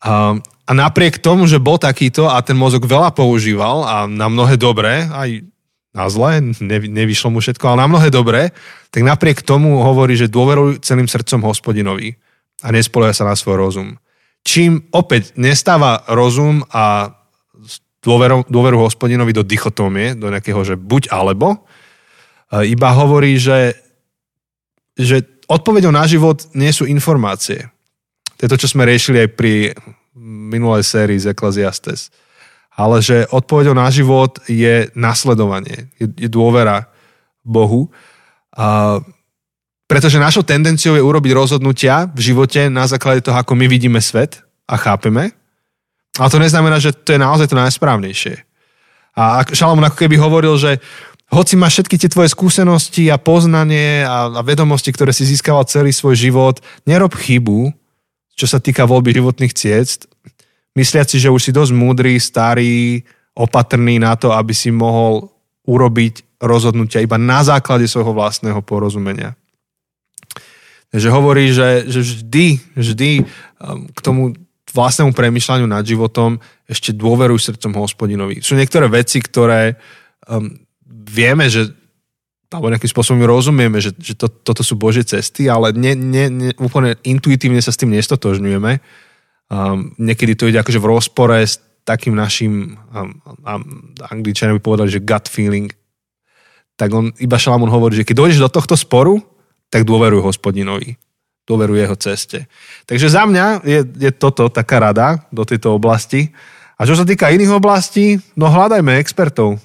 A, a napriek tomu, že bol takýto a ten mozog veľa používal a na mnohé dobré, aj na zlé, ne, nevyšlo mu všetko, ale na mnohé dobré, tak napriek tomu hovorí, že dôveruj celým srdcom hospodinovi a nespolieha sa na svoj rozum. Čím opäť nestáva rozum a dôveru, dôveru hospodinovi do dichotómie, do nejakého, že buď alebo, iba hovorí, že, že odpovedou na život nie sú informácie. To je to, čo sme riešili aj pri minulej sérii z Ecclesiastes. Ale že odpovedou na život je nasledovanie, je, je dôvera Bohu. A, pretože našou tendenciou je urobiť rozhodnutia v živote na základe toho, ako my vidíme svet a chápeme. Ale to neznamená, že to je naozaj to najsprávnejšie. A Šalamón ako keby hovoril, že hoci máš všetky tie tvoje skúsenosti a poznanie a, a vedomosti, ktoré si získaval celý svoj život, nerob chybu, čo sa týka voľby životných ciest, mysliať si, že už si dosť múdry, starý, opatrný na to, aby si mohol urobiť rozhodnutia iba na základe svojho vlastného porozumenia. Takže hovorí, že, že vždy, vždy um, k tomu vlastnému premyšľaniu nad životom ešte dôveruj srdcom hospodinovi. Sú niektoré veci, ktoré um, vieme, že alebo nejakým spôsobom rozumieme, že, že to, toto sú Božie cesty, ale ne, ne, ne, úplne intuitívne sa s tým nestotožňujeme. Um, niekedy to ide akože v rozpore s takým našim, um, um, angličania by povedali, že gut feeling. Tak on, iba Šalamún hovorí, že keď dojdeš do tohto sporu, tak dôveruj hospodinovi dôveru jeho ceste. Takže za mňa je, je toto taká rada do tejto oblasti. A čo sa týka iných oblastí, no hľadajme expertov.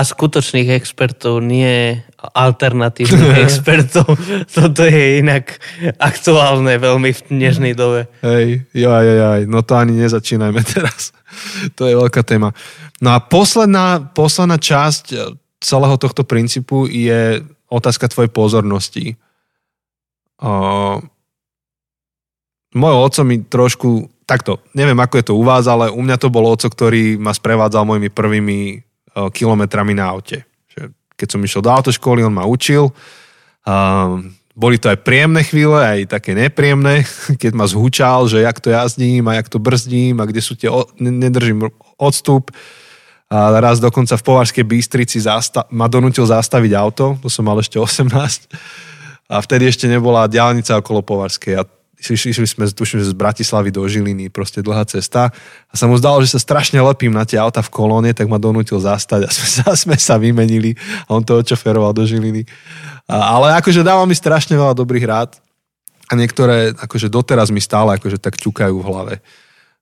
A skutočných expertov, nie alternatívnych *laughs* expertov. Toto je inak aktuálne veľmi v dnešnej dobe. Hej, jaj, jaj, no to ani nezačínajme *laughs* teraz. To je veľká téma. No a posledná, posledná časť celého tohto princípu je otázka tvojej pozornosti Uh, môj oco mi trošku, takto, neviem ako je to u vás, ale u mňa to bol oco, ktorý ma sprevádzal mojimi prvými kilometrami na aute. Keď som išiel do autoškoly, on ma učil. Uh, boli to aj príjemné chvíle, aj také nepríjemné, *laughs* keď ma zhúčal, že jak to jazdím a jak to brzdím a kde sú tie, nedržím odstup. A raz dokonca v Považskej Bystrici zasta- ma donútil zastaviť auto, to som mal ešte 18 a vtedy ešte nebola diálnica okolo Povarskej a išli, išli sme, tuším, z Bratislavy do Žiliny, proste dlhá cesta a sa mu zdalo, že sa strašne lepím na tie auta v kolóne, tak ma donútil zastať a sme sa, *laughs* sme sa vymenili a on to odšoferoval do Žiliny. A, ale akože dáva mi strašne veľa dobrých rád a niektoré akože doteraz mi stále akože tak ťukajú v hlave.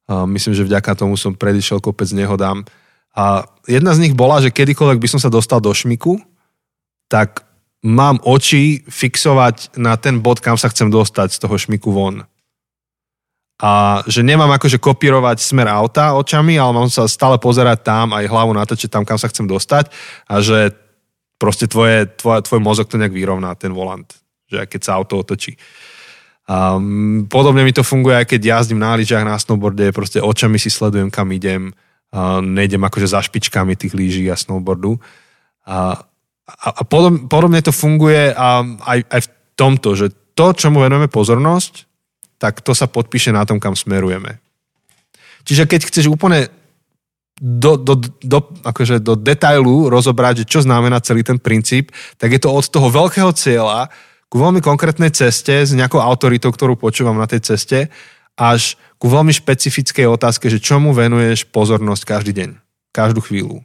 A myslím, že vďaka tomu som predišiel kopec nehodám. A jedna z nich bola, že kedykoľvek by som sa dostal do šmiku, tak mám oči fixovať na ten bod, kam sa chcem dostať z toho šmiku von. A že nemám akože kopírovať smer auta očami, ale mám sa stále pozerať tam, aj hlavu natočiť tam, kam sa chcem dostať a že proste tvoje, tvoj, tvoj mozog to nejak vyrovná, ten volant, že keď sa auto otočí. A podobne mi to funguje, aj keď jazdím na lyžiach, na snowboarde, proste očami si sledujem, kam idem, a nejdem akože za špičkami tých lyží a snowboardu. A a, a podob, podobne to funguje a aj, aj v tomto, že to, čomu venujeme pozornosť, tak to sa podpíše na tom, kam smerujeme. Čiže keď chceš úplne do, do, do, akože do detailu rozobrať, že čo znamená celý ten princíp, tak je to od toho veľkého cieľa ku veľmi konkrétnej ceste s nejakou autoritou, ktorú počúvam na tej ceste, až ku veľmi špecifickej otázke, že čomu venuješ pozornosť každý deň, každú chvíľu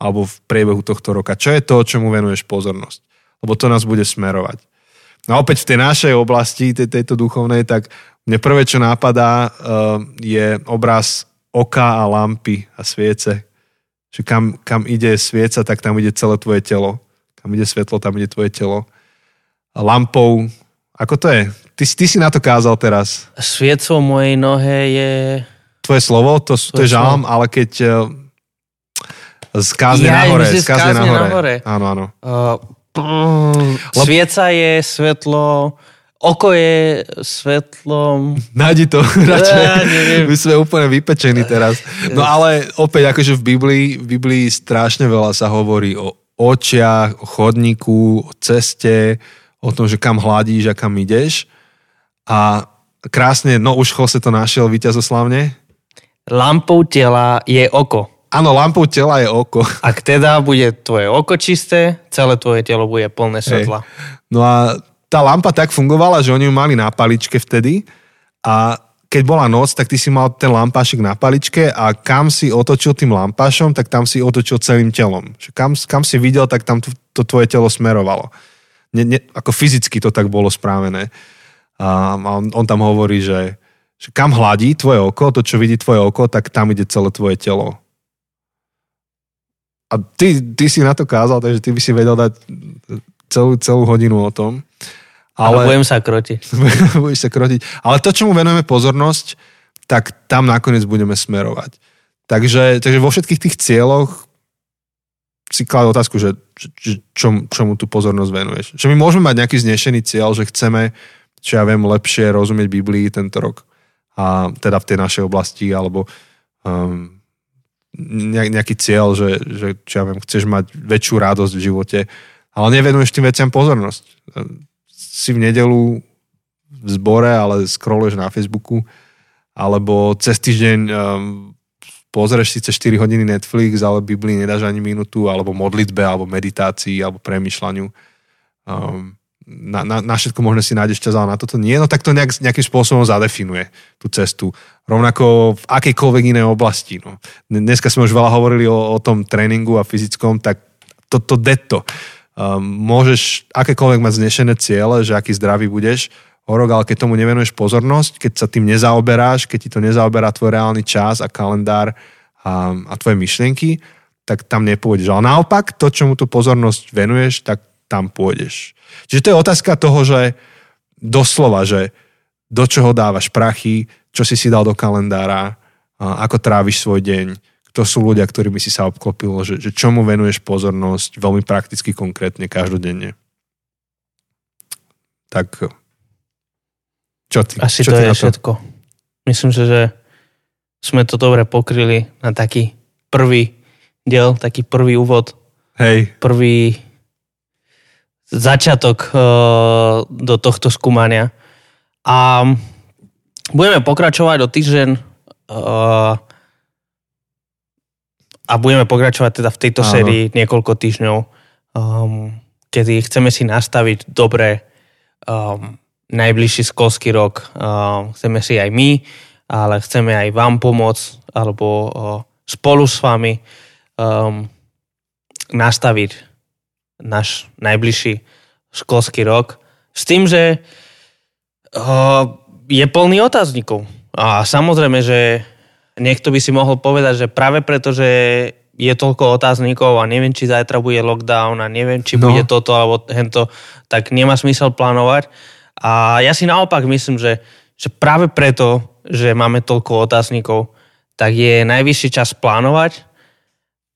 alebo v priebehu tohto roka. Čo je to, čomu venuješ pozornosť? Lebo to nás bude smerovať. No a opäť v tej našej oblasti, tej, tejto duchovnej, tak mne prvé, čo nápadá, uh, je obraz oka a lampy a sviece. Že kam, kam ide svieca, tak tam ide celé tvoje telo. Kam ide svetlo, tam ide tvoje telo. A lampou, ako to je? Ty, ty si na to kázal teraz. Sviecou mojej nohe je... Tvoje slovo, to, to je žalm, ale keď e, z kázne ja, nahore. Z kázne nahore. nahore. Áno, áno. Uh, Svieca je svetlo, oko je svetlom... Nájdi to *laughs* radšej. Ja, My sme úplne vypečení teraz. No ale opäť akože v Biblii, v Biblii strašne veľa sa hovorí o očiach, o chodníku, o ceste, o tom, že kam hladíš a kam ideš. A krásne, no už Jose to našiel víťazoslavne. Lampou tela je oko. Áno, lampou tela je oko. *laughs* Ak teda bude tvoje oko čisté, celé tvoje telo bude plné svetla. Hej. No a tá lampa tak fungovala, že oni ju mali na paličke vtedy a keď bola noc, tak ty si mal ten lampášik na paličke a kam si otočil tým lampášom, tak tam si otočil celým telom. Kam, kam si videl, tak tam to, to tvoje telo smerovalo. Ne, ne, ako fyzicky to tak bolo správené. A on, on tam hovorí, že, že kam hladí tvoje oko, to čo vidí tvoje oko, tak tam ide celé tvoje telo. A ty, ty si na to kázal, takže ty by si vedel dať celú, celú hodinu o tom. Ale, ale budem sa krotiť. *laughs* budeš sa krotiť. Ale to, čomu venujeme pozornosť, tak tam nakoniec budeme smerovať. Takže, takže vo všetkých tých cieľoch si kladú otázku, že, že čom, čomu tú pozornosť venuješ. Že my môžeme mať nejaký znešený cieľ, že chceme, čo ja viem, lepšie rozumieť Biblii tento rok. A teda v tej našej oblasti, alebo um, nejaký cieľ, že, že čo ja viem, chceš mať väčšiu radosť v živote, ale nevenuješ tým veciam pozornosť. Si v nedelu v zbore, ale scrolluješ na Facebooku, alebo cez týždeň um, pozrieš síce 4 hodiny Netflix, ale Biblii nedáš ani minútu, alebo modlitbe, alebo meditácii, alebo premyšľaniu. Um, na, na, na všetko možno si nájdeš čas, ale na toto nie, no tak to nejak, nejakým spôsobom zadefinuje tú cestu. Rovnako v akejkoľvek inej oblasti. No. Dneska sme už veľa hovorili o, o tom tréningu a fyzickom, tak toto to detto. Um, môžeš akékoľvek mať znešené ciele, že aký zdravý budeš, horok, ale keď tomu nevenuješ pozornosť, keď sa tým nezaoberáš, keď ti to nezaoberá tvoj reálny čas a kalendár a, a tvoje myšlienky, tak tam nepôjdeš. Ale naopak, to, čomu tú pozornosť venuješ, tak tam pôjdeš. Čiže to je otázka toho, že doslova, že do čoho dávaš prachy, čo si si dal do kalendára, ako tráviš svoj deň, kto sú ľudia, ktorými si sa obklopil, že, že čomu venuješ pozornosť veľmi prakticky, konkrétne, každodenne. Tak čo ty? Asi čo to ty je to? všetko. Myslím si, že sme to dobre pokryli na taký prvý diel, taký prvý úvod. Hej. Prvý začiatok uh, do tohto skúmania. A budeme pokračovať o týždeň uh, a budeme pokračovať teda v tejto Áno. sérii niekoľko týždňov, um, kedy chceme si nastaviť dobre um, najbližší školský rok. Um, chceme si aj my, ale chceme aj vám pomôcť alebo uh, spolu s vami um, nastaviť náš najbližší školský rok s tým, že uh, je plný otáznikov. A samozrejme, že niekto by si mohol povedať, že práve preto, že je toľko otáznikov a neviem, či zajtra bude lockdown a neviem, či no. bude toto alebo hento, tak nemá smysel plánovať. A ja si naopak myslím, že, že práve preto, že máme toľko otáznikov, tak je najvyšší čas plánovať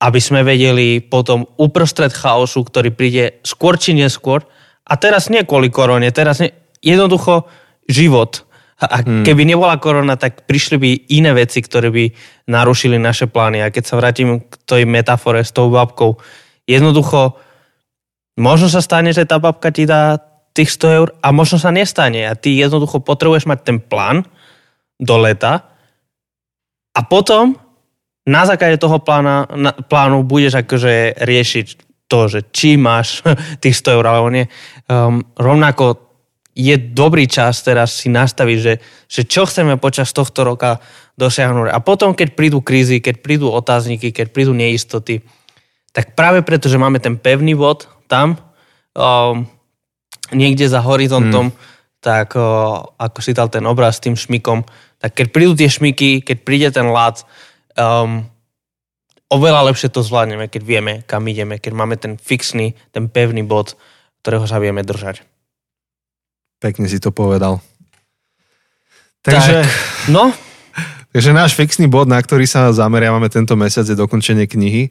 aby sme vedeli potom uprostred chaosu, ktorý príde skôr či neskôr, a teraz nie kvôli korone, teraz nie, jednoducho život. A hmm. keby nebola korona, tak prišli by iné veci, ktoré by narušili naše plány. A keď sa vrátim k tej metafore s tou babkou, jednoducho možno sa stane, že tá babka ti dá tých 100 eur a možno sa nestane. A ty jednoducho potrebuješ mať ten plán do leta a potom na základe toho plána, na, plánu budeš akože riešiť to, že či máš *laughs* tých 100 eur alebo nie. Um, rovnako je dobrý čas teraz si nastaviť, že, že čo chceme počas tohto roka dosiahnuť. A potom, keď prídu krízy, keď prídu otázniky, keď prídu neistoty, tak práve preto, že máme ten pevný bod tam, um, niekde za horizontom, hmm tak o, ako si dal ten obraz s tým šmikom, tak keď prídu tie šmiky, keď príde ten lát, um, oveľa lepšie to zvládneme, keď vieme, kam ideme, keď máme ten fixný, ten pevný bod, ktorého sa vieme držať. Pekne si to povedal. Takže, tak, no. *laughs* takže náš fixný bod, na ktorý sa zameriavame tento mesiac, je dokončenie knihy.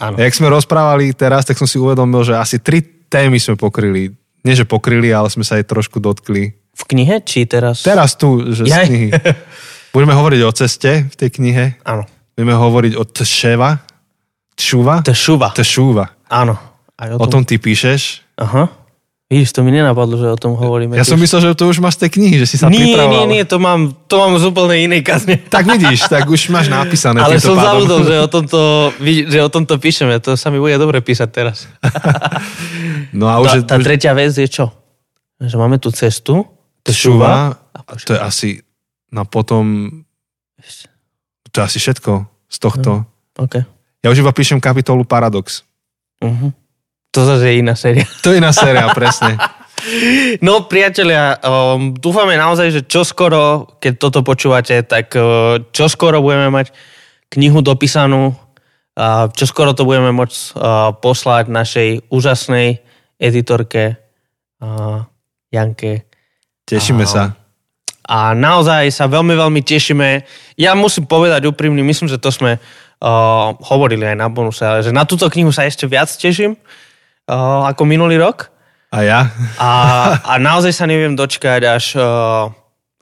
Áno. Jak sme rozprávali teraz, tak som si uvedomil, že asi tri témy sme pokryli nie že pokryli, ale sme sa aj trošku dotkli. V knihe, či teraz? Teraz tu, že z knihy. *laughs* Budeme hovoriť o ceste v tej knihe. Áno. Budeme hovoriť o Tševa. Tšuva? Tšuva. Tšuva. Áno. Aj o, tom... o tom ty píšeš. Aha. Vidíš, to mi nenapadlo, že o tom hovoríme. Ja tiež. som myslel, že to už máš z tej knihy, že si sa nie, pripravoval. Nie, nie, to mám, to mám z úplne inej kazne. *laughs* Tak vidíš, tak už máš napísané. Ale som zabudol, že o, *laughs* tomto, že o tomto píšeme. To sa mi bude dobre písať teraz. *laughs* no a už tá, tá tretia vec je čo? Že máme tú cestu. Šuva. To je asi na potom... To je asi všetko z tohto. No, okay. Ja už iba píšem kapitolu Paradox. Uh-huh. To zase je iná séria. To je iná séria, presne. *laughs* No priatelia, um, dúfame naozaj, že čoskoro, keď toto počúvate, tak uh, čoskoro budeme mať knihu dopísanú, uh, čoskoro to budeme môcť uh, poslať našej úžasnej editorke uh, Janke. Tešíme uh, sa. A naozaj sa veľmi, veľmi tešíme. Ja musím povedať úprimne, myslím, že to sme uh, hovorili aj na bonuse, ale že na túto knihu sa ešte viac teším uh, ako minulý rok. A ja? a, a naozaj sa neviem dočkať, až uh,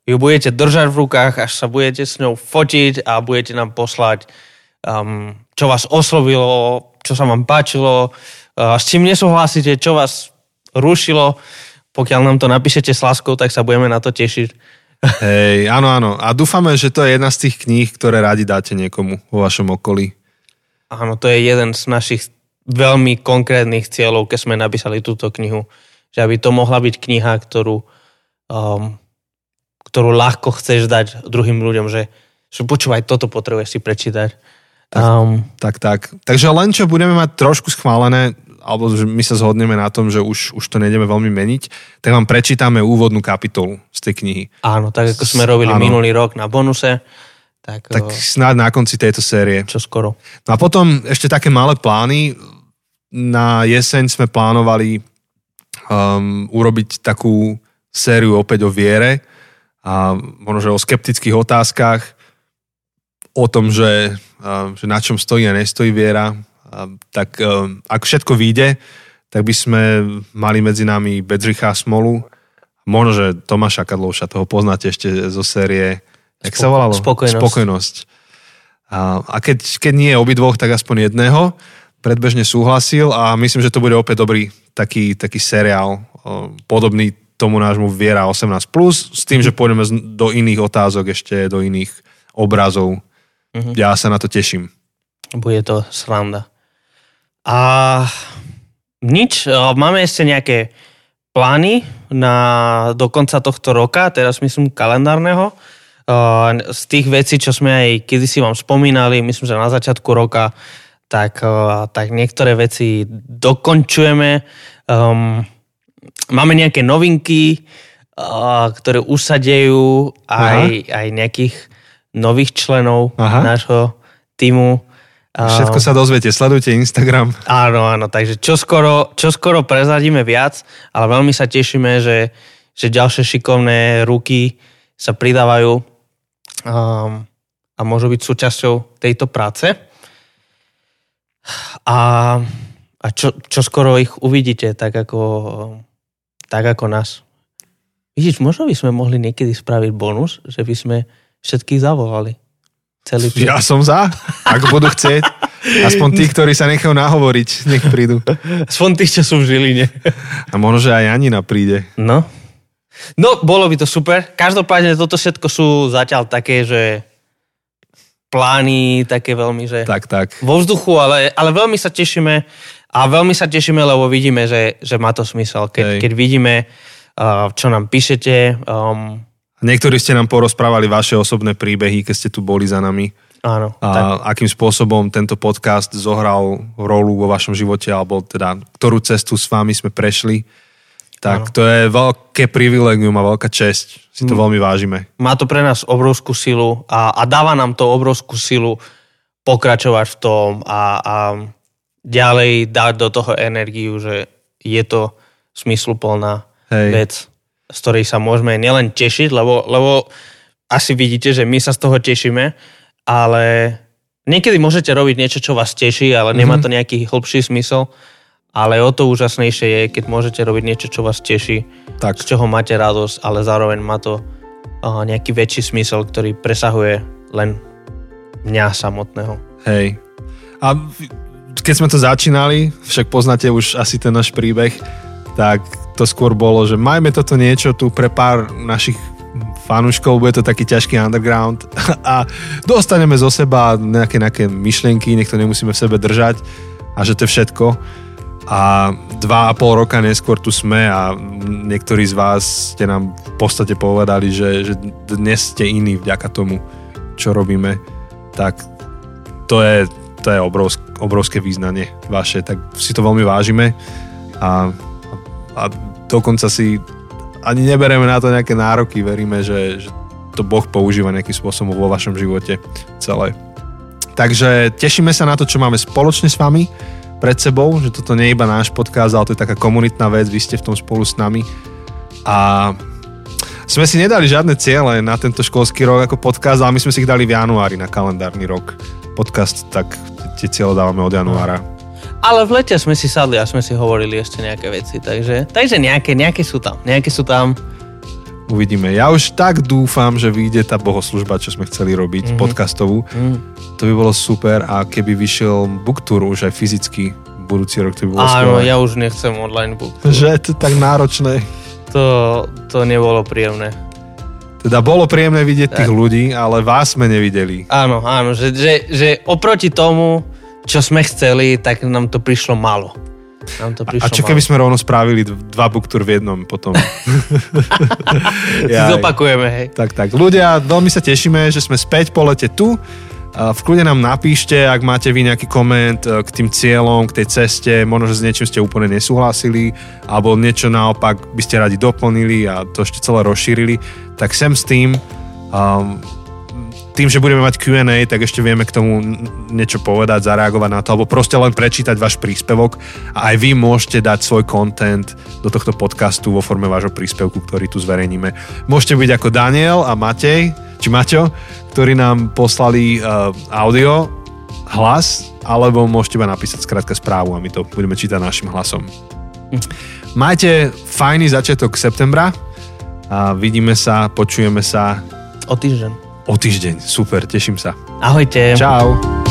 ju budete držať v rukách, až sa budete s ňou fotiť a budete nám poslať, um, čo vás oslovilo, čo sa vám páčilo, uh, s čím nesúhlasíte, čo vás rušilo. Pokiaľ nám to napíšete s láskou, tak sa budeme na to tešiť. Hej, áno, áno. A dúfame, že to je jedna z tých kníh, ktoré radi dáte niekomu vo vašom okolí. Áno, to je jeden z našich veľmi konkrétnych cieľov, keď sme napísali túto knihu. Že aby to mohla byť kniha, ktorú, um, ktorú ľahko chceš dať druhým ľuďom, že, že počúvaj, toto potrebuješ si prečítať. Tak, um, tak, tak. Takže len čo budeme mať trošku schválené, alebo že my sa zhodneme na tom, že už, už to nejdeme veľmi meniť, tak vám prečítame úvodnú kapitolu z tej knihy. Áno, tak ako sme robili áno. minulý rok na bonuse. Tak, tak snáď na konci tejto série. Čo skoro. No a potom ešte také malé plány. Na jeseň sme plánovali um, urobiť takú sériu opäť o viere a možno, že o skeptických otázkach, o tom, že, um, že na čom stojí a nestojí viera. Tak um, ak všetko vyjde, tak by sme mali medzi nami Bedřicha Smolu, možno, že Tomáša Kadlovša, toho poznáte ešte zo série Jak sa volalo? Spokojnosť. Spokojnosť. A, a keď, keď nie obidvoch, tak aspoň jedného. Predbežne súhlasil a myslím, že to bude opäť dobrý taký, taký seriál, podobný tomu nášmu Viera 18+, s tým, že pôjdeme do iných otázok, ešte do iných obrazov. Mm-hmm. Ja sa na to teším. Bude to sranda. A nič, máme ešte nejaké plány na, do konca tohto roka, teraz myslím kalendárneho z tých vecí, čo sme aj kedysi vám spomínali, myslím, že na začiatku roka, tak, tak niektoré veci dokončujeme. Um, máme nejaké novinky, ktoré už sa dejú, aj, aj nejakých nových členov Aha. nášho týmu. Všetko sa dozviete, sledujte Instagram. Áno, áno, takže čoskoro, čoskoro prezadíme viac, ale veľmi sa tešíme, že, že ďalšie šikovné ruky sa pridávajú um, a môžu byť súčasťou tejto práce. A, a čo, čo skoro ich uvidíte, tak ako, tak ako nás. Vidíš, možno by sme mohli niekedy spraviť bonus, že by sme všetkých zavolali. Celý tým. Ja som za, ak budú chcieť. Aspoň tí, ktorí sa nechajú nahovoriť, nech prídu. Aspoň tí, čo sú v Žiline. A možno, že aj Janina príde. No, No, bolo by to super. Každopádne toto všetko sú zatiaľ také, že plány, také veľmi, že Tak, tak. vo vzduchu, ale, ale veľmi sa tešíme a veľmi sa tešíme, lebo vidíme, že, že má to smysel. Hej. Keď, keď vidíme, uh, čo nám píšete, um, Niektorí ste nám porozprávali vaše osobné príbehy, keď ste tu boli za nami. áno, A tak, akým spôsobom tento podcast zohral rolu vo vašom živote, alebo teda ktorú cestu s vami sme prešli. Tak to je veľké privilegium a veľká česť. Si to veľmi vážime. má to pre nás obrovskú silu a, a dáva nám to obrovskú silu pokračovať v tom a, a ďalej dať do toho energiu, že je to smysluplná Hej. vec, z ktorej sa môžeme nielen tešiť, lebo, lebo asi vidíte, že my sa z toho tešíme, ale niekedy môžete robiť niečo, čo vás teší, ale nemá to nejaký hlbší smysel. Ale o to úžasnejšie je, keď môžete robiť niečo, čo vás teší, Tak. z čoho máte radosť, ale zároveň má to uh, nejaký väčší smysel, ktorý presahuje len mňa samotného. Hej. A keď sme to začínali, však poznáte už asi ten náš príbeh, tak to skôr bolo, že majme toto niečo tu pre pár našich fanúškov, bude to taký ťažký underground *laughs* a dostaneme zo seba nejaké, nejaké myšlienky, nech to nemusíme v sebe držať a že to je všetko. A dva a pol roka neskôr tu sme a niektorí z vás ste nám v podstate povedali, že, že dnes ste iní vďaka tomu, čo robíme. Tak to je, to je obrovsk, obrovské význanie vaše, tak si to veľmi vážime a, a dokonca si ani nebereme na to nejaké nároky, veríme, že, že to Boh používa nejakým spôsobom vo vašom živote celé. Takže tešíme sa na to, čo máme spoločne s vami pred sebou, že toto nie je iba náš podcast, ale to je taká komunitná vec, vy ste v tom spolu s nami. A sme si nedali žiadne ciele na tento školský rok ako podcast, ale my sme si ich dali v januári na kalendárny rok. Podcast, tak tie cieľe dávame od januára. Ale v lete sme si sadli a sme si hovorili ešte nejaké veci, takže, takže nejaké, nejaké sú tam. Nejaké sú tam. Uvidíme. Ja už tak dúfam, že vyjde tá bohoslužba, čo sme chceli robiť, mm-hmm. podcastovú. Mm. To by bolo super a keby vyšiel book tour už aj fyzicky budúci rok, to by bolo Áno, skvelé. ja už nechcem online book. Že je to tak náročné. To, to nebolo príjemné. Teda bolo príjemné vidieť tých ľudí, ale vás sme nevideli. Áno, áno, že, že, že oproti tomu, čo sme chceli, tak nám to prišlo malo. Nám to prišlo A čo malo. keby sme rovno spravili dva book tour v jednom potom? *laughs* Jaj. zopakujeme, hej. Tak, tak. Ľudia, veľmi sa tešíme, že sme späť po lete tu. V kľude nám napíšte, ak máte vy nejaký koment e, k tým cieľom, k tej ceste, možno, že s niečím ste úplne nesúhlasili, alebo niečo naopak by ste radi doplnili a to ešte celé rozšírili, tak sem s tým. Um, tým, že budeme mať Q&A, tak ešte vieme k tomu niečo povedať, zareagovať na to, alebo proste len prečítať váš príspevok a aj vy môžete dať svoj content do tohto podcastu vo forme vášho príspevku, ktorý tu zverejníme. Môžete byť ako Daniel a Matej, či Maťo, ktorí nám poslali uh, audio, hlas, alebo môžete iba napísať skrátka správu a my to budeme čítať našim hlasom. Majte fajný začiatok septembra a vidíme sa, počujeme sa O týždeň. O týždeň. Super, teším sa. Ahojte. Čau.